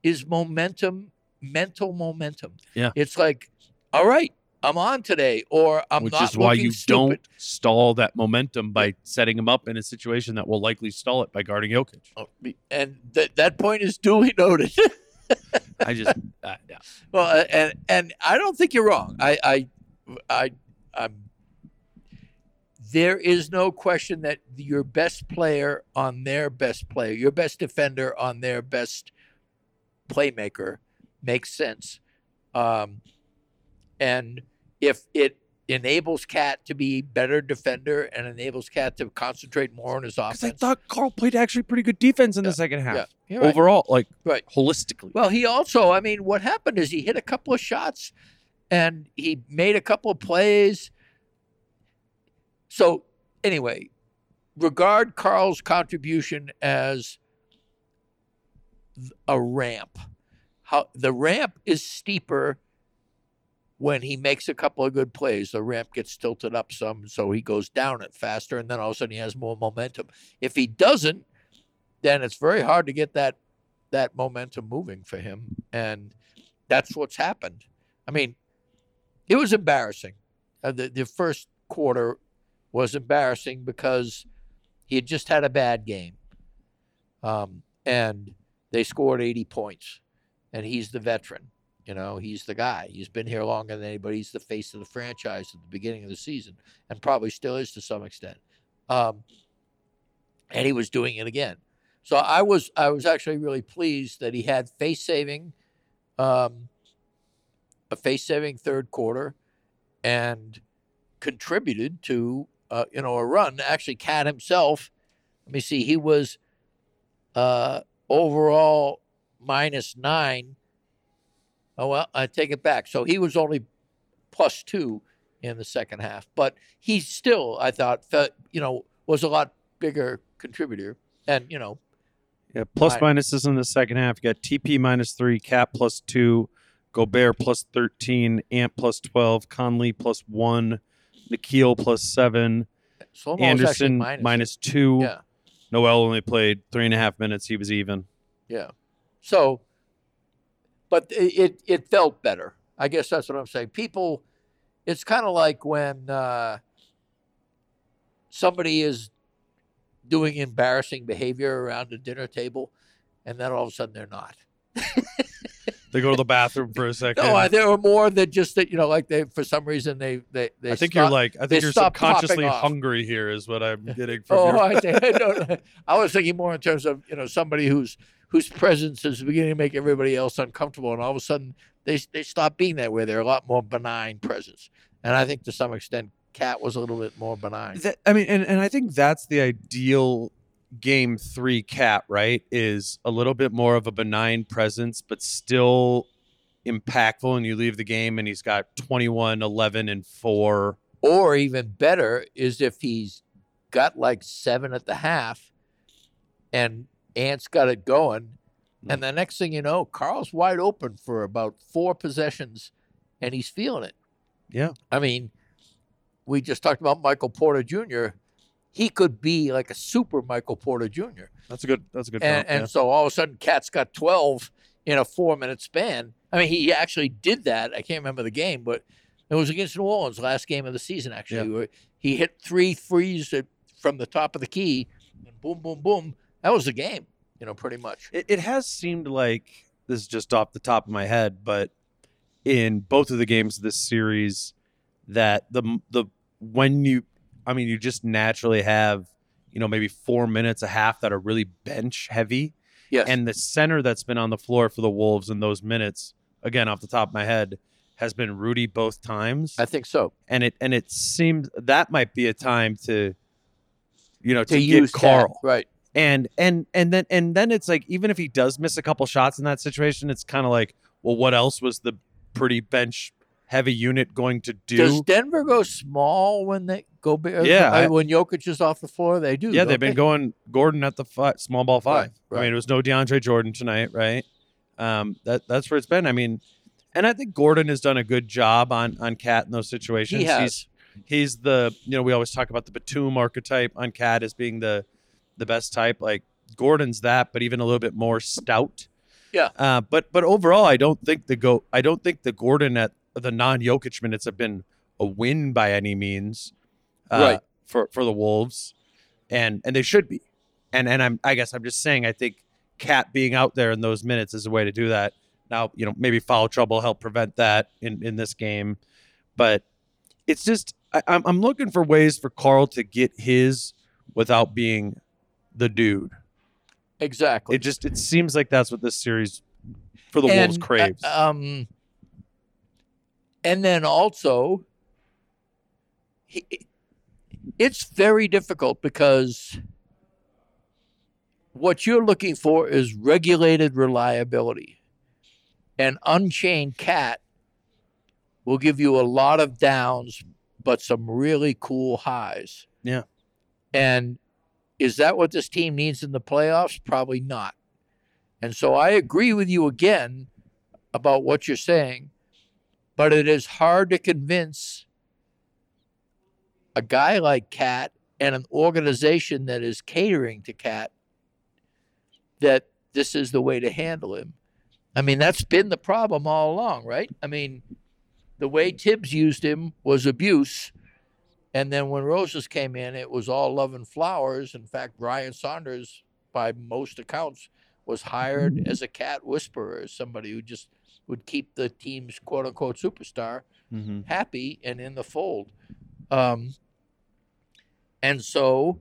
is momentum, mental momentum. Yeah. it's like, all right, I'm on today, or I'm which not is why you stupid. don't stall that momentum by setting him up in a situation that will likely stall it by guarding Jokic. Oh, And that that point is duly noted. I just uh, yeah. Well, uh, and and I don't think you're wrong. I I I I'm. There is no question that your best player on their best player, your best defender on their best playmaker, makes sense. Um, and if it enables Cat to be better defender and enables Cat to concentrate more on his offense, Because I thought Karl played actually pretty good defense in the second half. yeah, you're right. Overall, like Right. holistically. Well, he also, I mean, what happened is he hit a couple of shots and he made a couple of plays. So, anyway, regard Karl's contribution as a ramp. How the ramp is steeper when he makes a couple of good plays. The ramp gets tilted up some, so he goes down it faster, and then all of a sudden he has more momentum. If he doesn't, then it's very hard to get that that momentum moving for him. And that's what's happened. I mean, it was embarrassing. Uh, the, the first quarter was embarrassing because he had just had a bad game. Um, and they scored 80 points. And he's the veteran. You know, he's the guy. He's been here longer than anybody. He's the face of the franchise at the beginning of the season and probably still is to some extent. Um, and he was doing it again. So I was I was actually really pleased that he had face saving, um, a face saving third quarter, and contributed to uh, you know a run. Actually, Cat himself. Let me see. He was uh, overall minus nine. Oh well, I take it back. So he was only plus two in the second half, but he still, I thought, felt, you know, was a lot bigger contributor. And you know, Yeah, plus minuses in the second half. You got TP minus three, Cap plus two, Gobert plus thirteen, Ant plus twelve, Conley plus one, Nickeil plus seven, Anderson minus. minus two. Yeah, Nowell only played three and a half minutes. He was even. yeah. So, but it, it it felt better. I guess that's what I'm saying. People, it's kind of like when uh, somebody is doing embarrassing behavior around a dinner table, and then all of a sudden they're not. They go to the bathroom for a second. No, I, there were more than just that. You know, like they for some reason they they they. I think stop- you're like I think you're subconsciously hungry here is what I'm getting from Oh, your I, think- no, I was thinking more in terms of you know somebody whose whose presence is beginning to make everybody else uncomfortable, and all of a sudden they they stop being that way. They're a lot more benign presence, and I think to some extent, Cat was a little bit more benign. That, I mean, and, and I think that's the ideal game three cap, right? Is a little bit more of a benign presence, but still impactful. And you leave the game and he's got 21, 11, and four. Or even better is if he's got like seven at the half, and Ant's got it going, and mm. the next thing you know, Karl's wide open for about four possessions, and he's feeling it. Yeah. I mean, we just talked about Michael Porter Jr. He could be like a super Michael Porter Jr. That's a good, that's a good And, count, and yeah. so all of a sudden, Cat's got 12 in a four minute span. I mean, he actually did that. I can't remember the game, but it was against New Orleans, last game of the season, actually. where He hit three threes from the top of the key, and boom, boom, boom. That was the game, you know, pretty much. It, it has seemed like this is just off the top of my head, but in both of the games of this series, that the the when you, I mean, you just naturally have, you know, maybe four minutes a half that are really bench heavy, Yes. and the center that's been on the floor for the Wolves in those minutes, again off the top of my head, has been Rudy both times, I think so. and it and it seems that might be a time to, you know, to, To use Karl. right? And and and then and then it's like even if he does miss a couple shots in that situation, it's kind of like, well, what else was the pretty bench heavy unit going to do? Does Denver go small when they go big? Yeah, I- when Jokic is off the floor, they do. yeah, they've been they? going Gordon at the small ball five. Right, I mean, it was no DeAndre Jordan tonight, right? Um, that that's where it's been. I mean, and I think Gordon has done a good job on on Cat in those situations. He has. He's he's the you know we always talk about the Batum archetype on Cat as being the the best type. Like Gordon's that, but even a little bit more stout. Yeah. Uh, but but overall, I don't think the go. I don't think the Gordon at the non Jokic minutes have been a win by any means. Uh, Right. For for the Wolves, and and they should be. And and I'm I guess I'm just saying I think Cat being out there in those minutes is a way to do that. Now you know maybe foul trouble help prevent that in in this game, but it's just I, I'm I'm looking for ways for Karl to get his without being the dude. exactly. It just it seems like that's what this series for the And, Wolves uh, craves. um, and then also, he, it's very difficult because what you're looking for is regulated reliability. An unchained cat will give you a lot of downs, but some really cool highs. Yeah. And is that what this team needs in the playoffs? Probably not. And so I agree with you again about what you're saying, but it is hard to convince a guy like Cat and an organization that is catering to Cat that this is the way to handle him. I mean, that's been the problem all along, right? I mean, the way Thibs used him was abuse. And then when Rosas came in, it was all love and flowers. In fact, Ryan Saunders, by most accounts, was hired as a cat whisperer, as somebody who just would keep the team's quote unquote superstar mm-hmm. happy and in the fold. Um, and so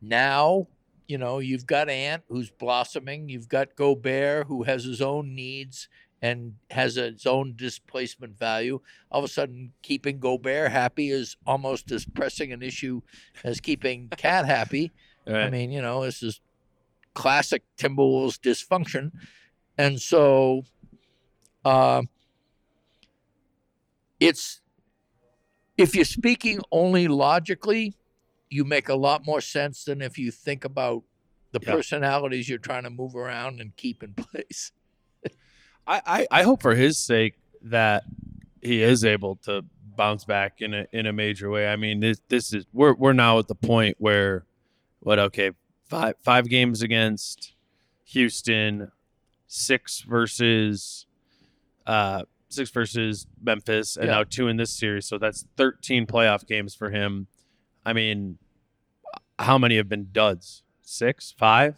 now, you know, you've got Ant who's blossoming. You've got Gobert who has his own needs and has its own displacement value. All of a sudden, keeping Gobert happy is almost as pressing an issue as keeping Cat happy. I mean, you know, this is classic Timberwolves dysfunction. And so uh, it's if you're speaking only logically, you make a lot more sense than if you think about the Yeah. personalities you're trying to move around and keep in place. I, I, I hope for his sake that he is able to bounce back in a in a major way. I mean, this this is we're we're now at the point where what okay five five games against Houston, six versus uh six versus Memphis, and Yeah. now two in this series. So that's thirteen playoff games for him. I mean, how many have been duds? Six, five?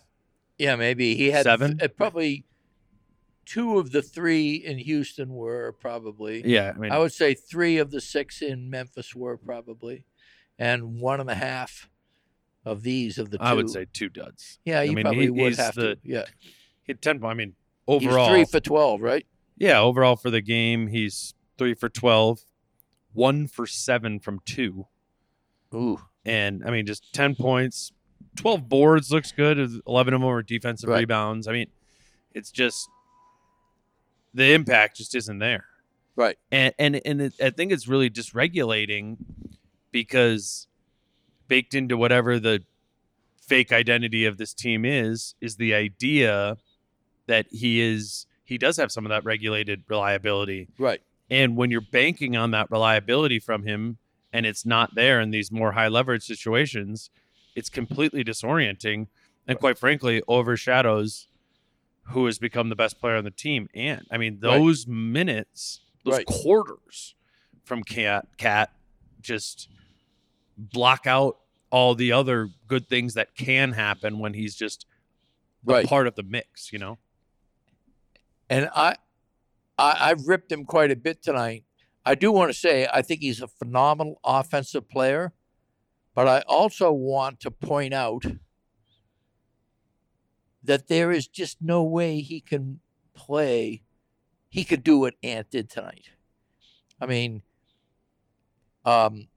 Yeah, maybe he had Seven? uh, probably two of the three in Houston were probably. Yeah, I mean, I would say three of the six in Memphis were probably, and one and a half of these of the two. I would say two duds. yeah, you mean, probably he- would have the- to. Yeah, He had ten. I mean, overall, he's three for twelve, right? Yeah, overall for the game, he's three for 12, one for seven from two. Ooh, And I mean, just 10 points, 12 boards looks good. 11 of them were defensive Right. rebounds. I mean, it's just the impact just isn't there. right. And, and, and it, I think it's really dysregulating because baked into whatever the fake identity of this team is, is the idea that he is, he does have some of that regulated reliability. Right. And when you're banking on that reliability from him and it's not there in these more high leverage situations, it's completely disorienting and quite frankly overshadows who has become the best player on the team. And I mean, Right. those minutes, those Right. quarters from Cat, Cat just block out all the other good things that can happen when he's just a Right. part of the mix, you know? And I, I, I've ripped him quite a bit tonight. I do want to say I think he's a phenomenal offensive player, but I also want to point out that there is just no way he can play. he could do what Ant did tonight. I mean, um,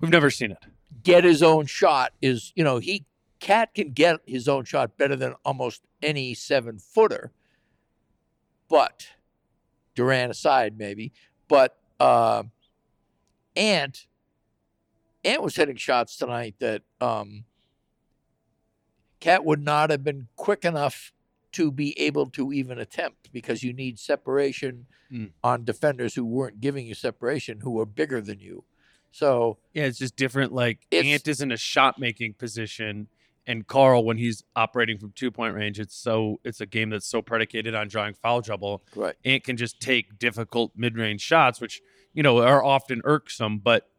We've never seen it. get his own shot is you know he cat can get his own shot better than almost any seven footer but Durant aside maybe but uh ant ant was hitting shots tonight that um cat would not have been quick enough to be able to even attempt because you need separation Mm. on defenders who weren't giving you separation who were bigger than you so Yeah, it's just different. Like Ant is in a shot making position, and Karl, when he's operating from two point range, it's so it's a game that's so predicated on drawing foul trouble. right Ant can just take difficult mid range shots, which you know are often irksome, but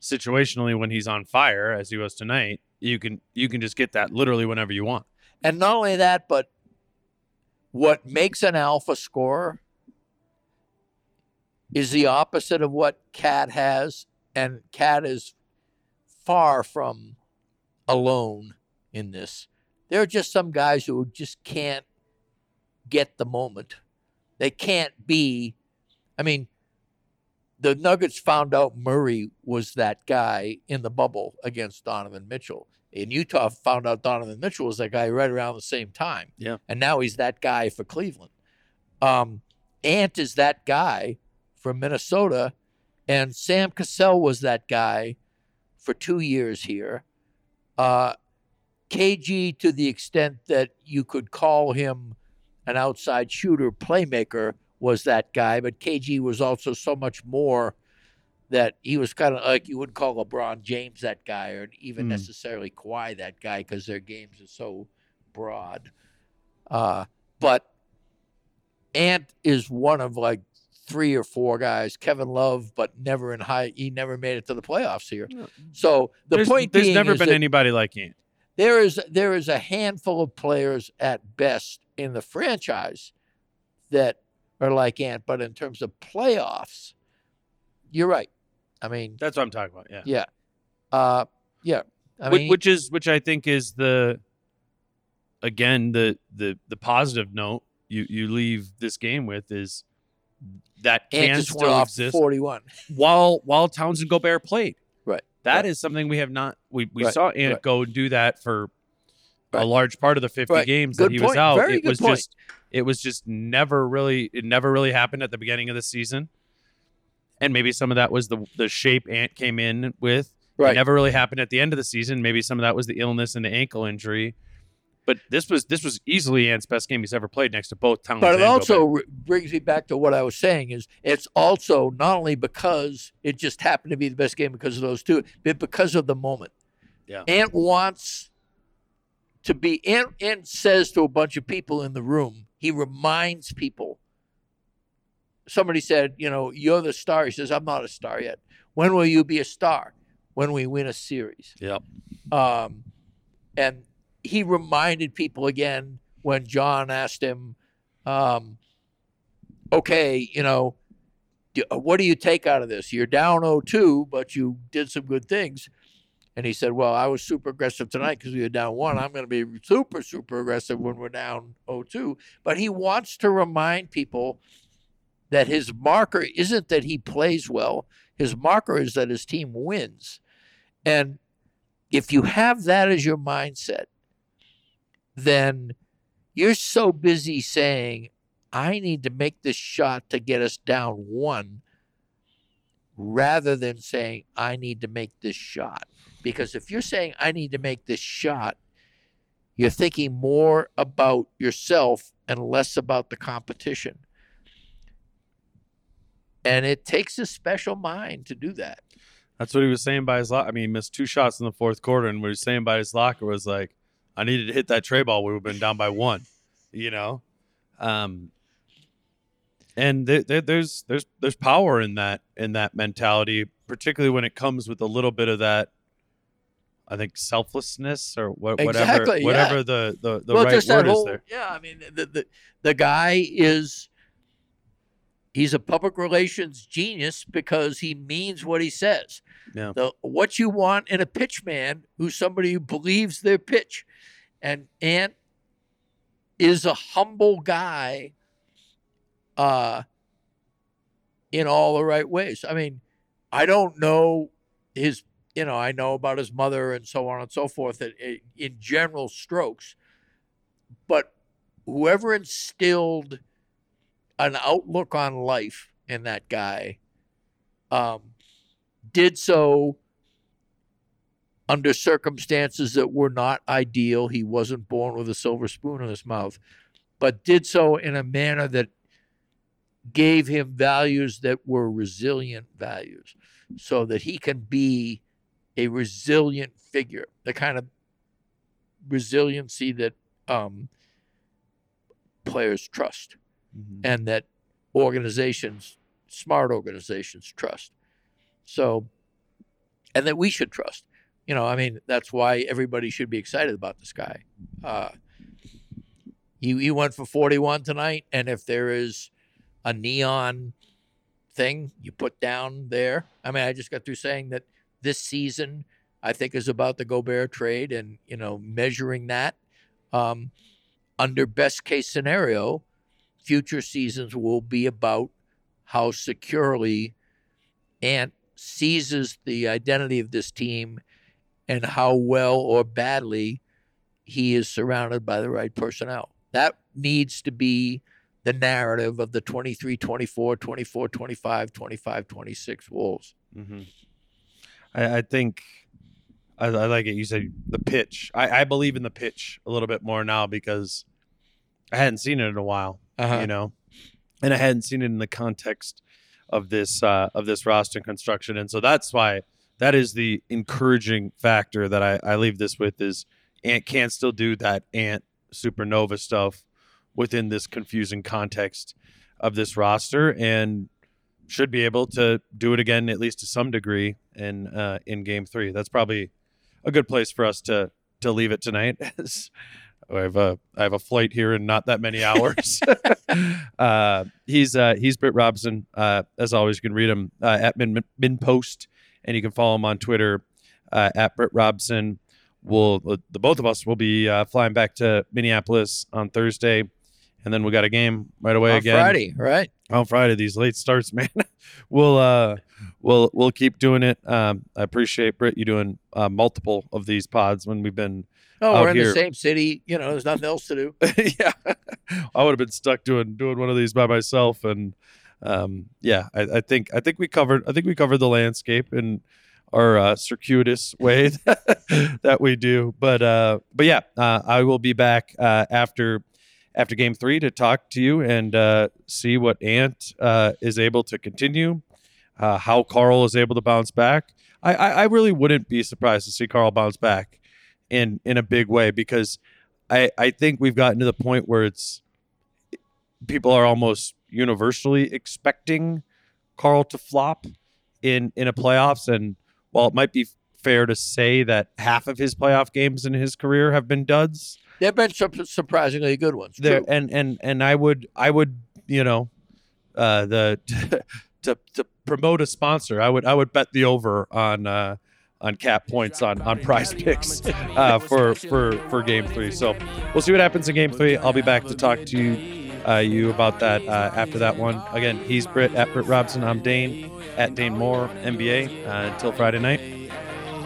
situationally when he's on fire, as he was tonight, you can you can just get that literally whenever you want. And not only that, but what makes an alpha scorer is the opposite of what Cat has. And Cat is far from alone in this. There are just some guys who just can't get the moment. They can't be. I mean, the Nuggets found out Murray was that guy in the bubble against Donovan Mitchell. In Utah, found out Donovan Mitchell was that guy right around the same time. Yeah. And now he's that guy for Cleveland. Um, Ant is that guy for Minnesota, and Sam Cassell was that guy for two years here. Uh, KG, to the extent that you could call him an outside shooter, playmaker, was that guy, but KG was also so much more that he was kind of like you wouldn't call LeBron James that guy, or even Hmm. necessarily Kawhi that guy, because their games are so broad. Uh, but Ant is one of like three or four guys. Kevin Love, but never in high. He never made it to the playoffs here. So the there's point there's being never is been that anybody like Ant. there is there is a handful of players at best in the franchise that are like Ant, but in terms of playoffs, you're right. I mean, That's what I'm talking about. Yeah. yeah, uh, yeah. I Whi- mean, which is which I think is the again the the the positive note you you leave this game with is that Ant can went still off exist 41. while while Towns and Gobert played. Right, That is right. something we have not we, we Right, saw Ant right. go do that for a large part of the 50 Right. games Good that he was out. Very it was point. just it was just never really it never really happened at the beginning of the season. And maybe some of that was the the shape Ant came in with. It never really happened at the end of the season. Maybe some of that was the illness and the ankle injury. But this was this was easily Ant's best game he's ever played next to both Towns. But it also Gobert. brings me back to what I was saying is it's also not only because it just happened to be the best game because of those two, but because of the moment. Yeah. Ant wants to be Ant says to a bunch of people in the room, he reminds people. Somebody said, you know, you're the star. He says, I'm not a star yet. When will you be a star? When we win a series. Yep. Um, and he reminded people again when John asked him, um, okay, you know, what do you take out of this? You're down 0-2, but you did some good things. And he said, well, I was super aggressive tonight because we were down one. I'm going to be super, super aggressive when we're down 0-2. But he wants to remind people that his marker isn't that he plays well. His marker is that his team wins. And if you have that as your mindset, then you're so busy saying, I need to make this shot to get us down one, rather than saying, I need to make this shot. Because if you're saying, I need to make this shot, you're thinking more about yourself and less about the competition. And it takes a special mind to do that. That's what he was saying by his locker. I mean, he missed two shots in the fourth quarter, and what he was saying by his locker was like, "I needed to hit that tray ball. We would have been down by one," you know. Um, and there, there, there's there's there's power in that in that mentality, particularly when it comes with a little bit of that. I think selflessness or what, whatever Exactly, yeah. whatever the the, the well, right word is there. Yeah, I mean, the, the the guy is he's a public relations genius because he means what he says. Yeah. The what you want in a pitch man who's somebody who believes their pitch, and Ant is a humble guy uh, in all the right ways. I mean, I don't know his, you know, I know about his mother and so on and so forth in, in general strokes, but whoever instilled an outlook on life in that guy um, did so under circumstances that were not ideal. He wasn't born with a silver spoon in his mouth, but did so in a manner that gave him values that were resilient values so that he can be a resilient figure, the kind of resiliency that um, players trust Mhm. and that organizations, smart organizations, trust. So, and that we should trust. You know, I mean, that's why everybody should be excited about this guy. Uh, he, he went for 41 tonight, and if there is a neon thing you put down there, I mean, I just got through saying that this season, I think, is about the Gobert trade and, you know, measuring that. Um, under best case scenario, future seasons will be about how securely Ant seizes the identity of this team and how well or badly he is surrounded by the right personnel. That needs to be the narrative of the 23 24, 24 25, 25 26 Wolves. hmm I, I think I, I like it. You said the pitch. I, I believe in the pitch a little bit more now because I hadn't seen it in a while. Uh-huh. You know, and I hadn't seen it in the context of this uh, of this roster construction, and so that's why that is the encouraging factor that I, I leave this with is Ant can still do that Ant supernova stuff within this confusing context of this roster and should be able to do it again at least to some degree in uh, in game three. That's probably a good place for us to to leave it tonight. I have a I have a flight here in not that many hours. uh, he's uh, he's Britt Robson. Uh, as always, you can read him uh, at Min, MinnPost, and you can follow him on Twitter uh, at Britt Robson. We'll the both of us will be uh, flying back to Minneapolis on Thursday, and then we got a game right away On again Friday, right? on Friday. These late starts, man. we'll uh, we'll we'll keep doing it. Um, I appreciate Britt you doing uh, multiple of these pods when we've been. Oh, we're in here. the same city. You know, there's nothing else to do. yeah, I would have been stuck doing doing one of these by myself, and um, yeah, I, I think I think we covered I think we covered the landscape in our uh, circuitous way that we do. But uh, but yeah, uh, I will be back uh, after after game three to talk to you and uh, see what Ant uh, is able to continue, uh, how Karl is able to bounce back. I, I, I really wouldn't be surprised to see Karl bounce back in in a big way because I I think we've gotten to the point where it's people are almost universally expecting Karl to flop in in a playoffs and while it might be fair to say that half of his playoff games in his career have been duds There've been some surprisingly good ones. there and and and I would I would you know uh the to to promote a sponsor I would I would bet the over on uh on cap points on on PrizePicks uh for for for game 3 so we'll see what happens in game 3 I'll be back to talk to you uh you about that uh after that one. Again he's Britt at Britt Robson. I'm Dane at Dane Moore NBA uh, until Friday night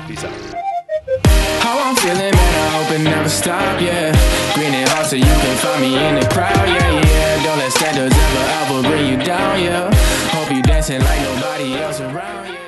peace out How I'm feeling, man, I hope it never stop, yeah. Green hot so you can find me in the crowd, yeah, yeah. Don't let standards ever, ever bring you down, yeah. Hope you dancing like nobody else around, yeah.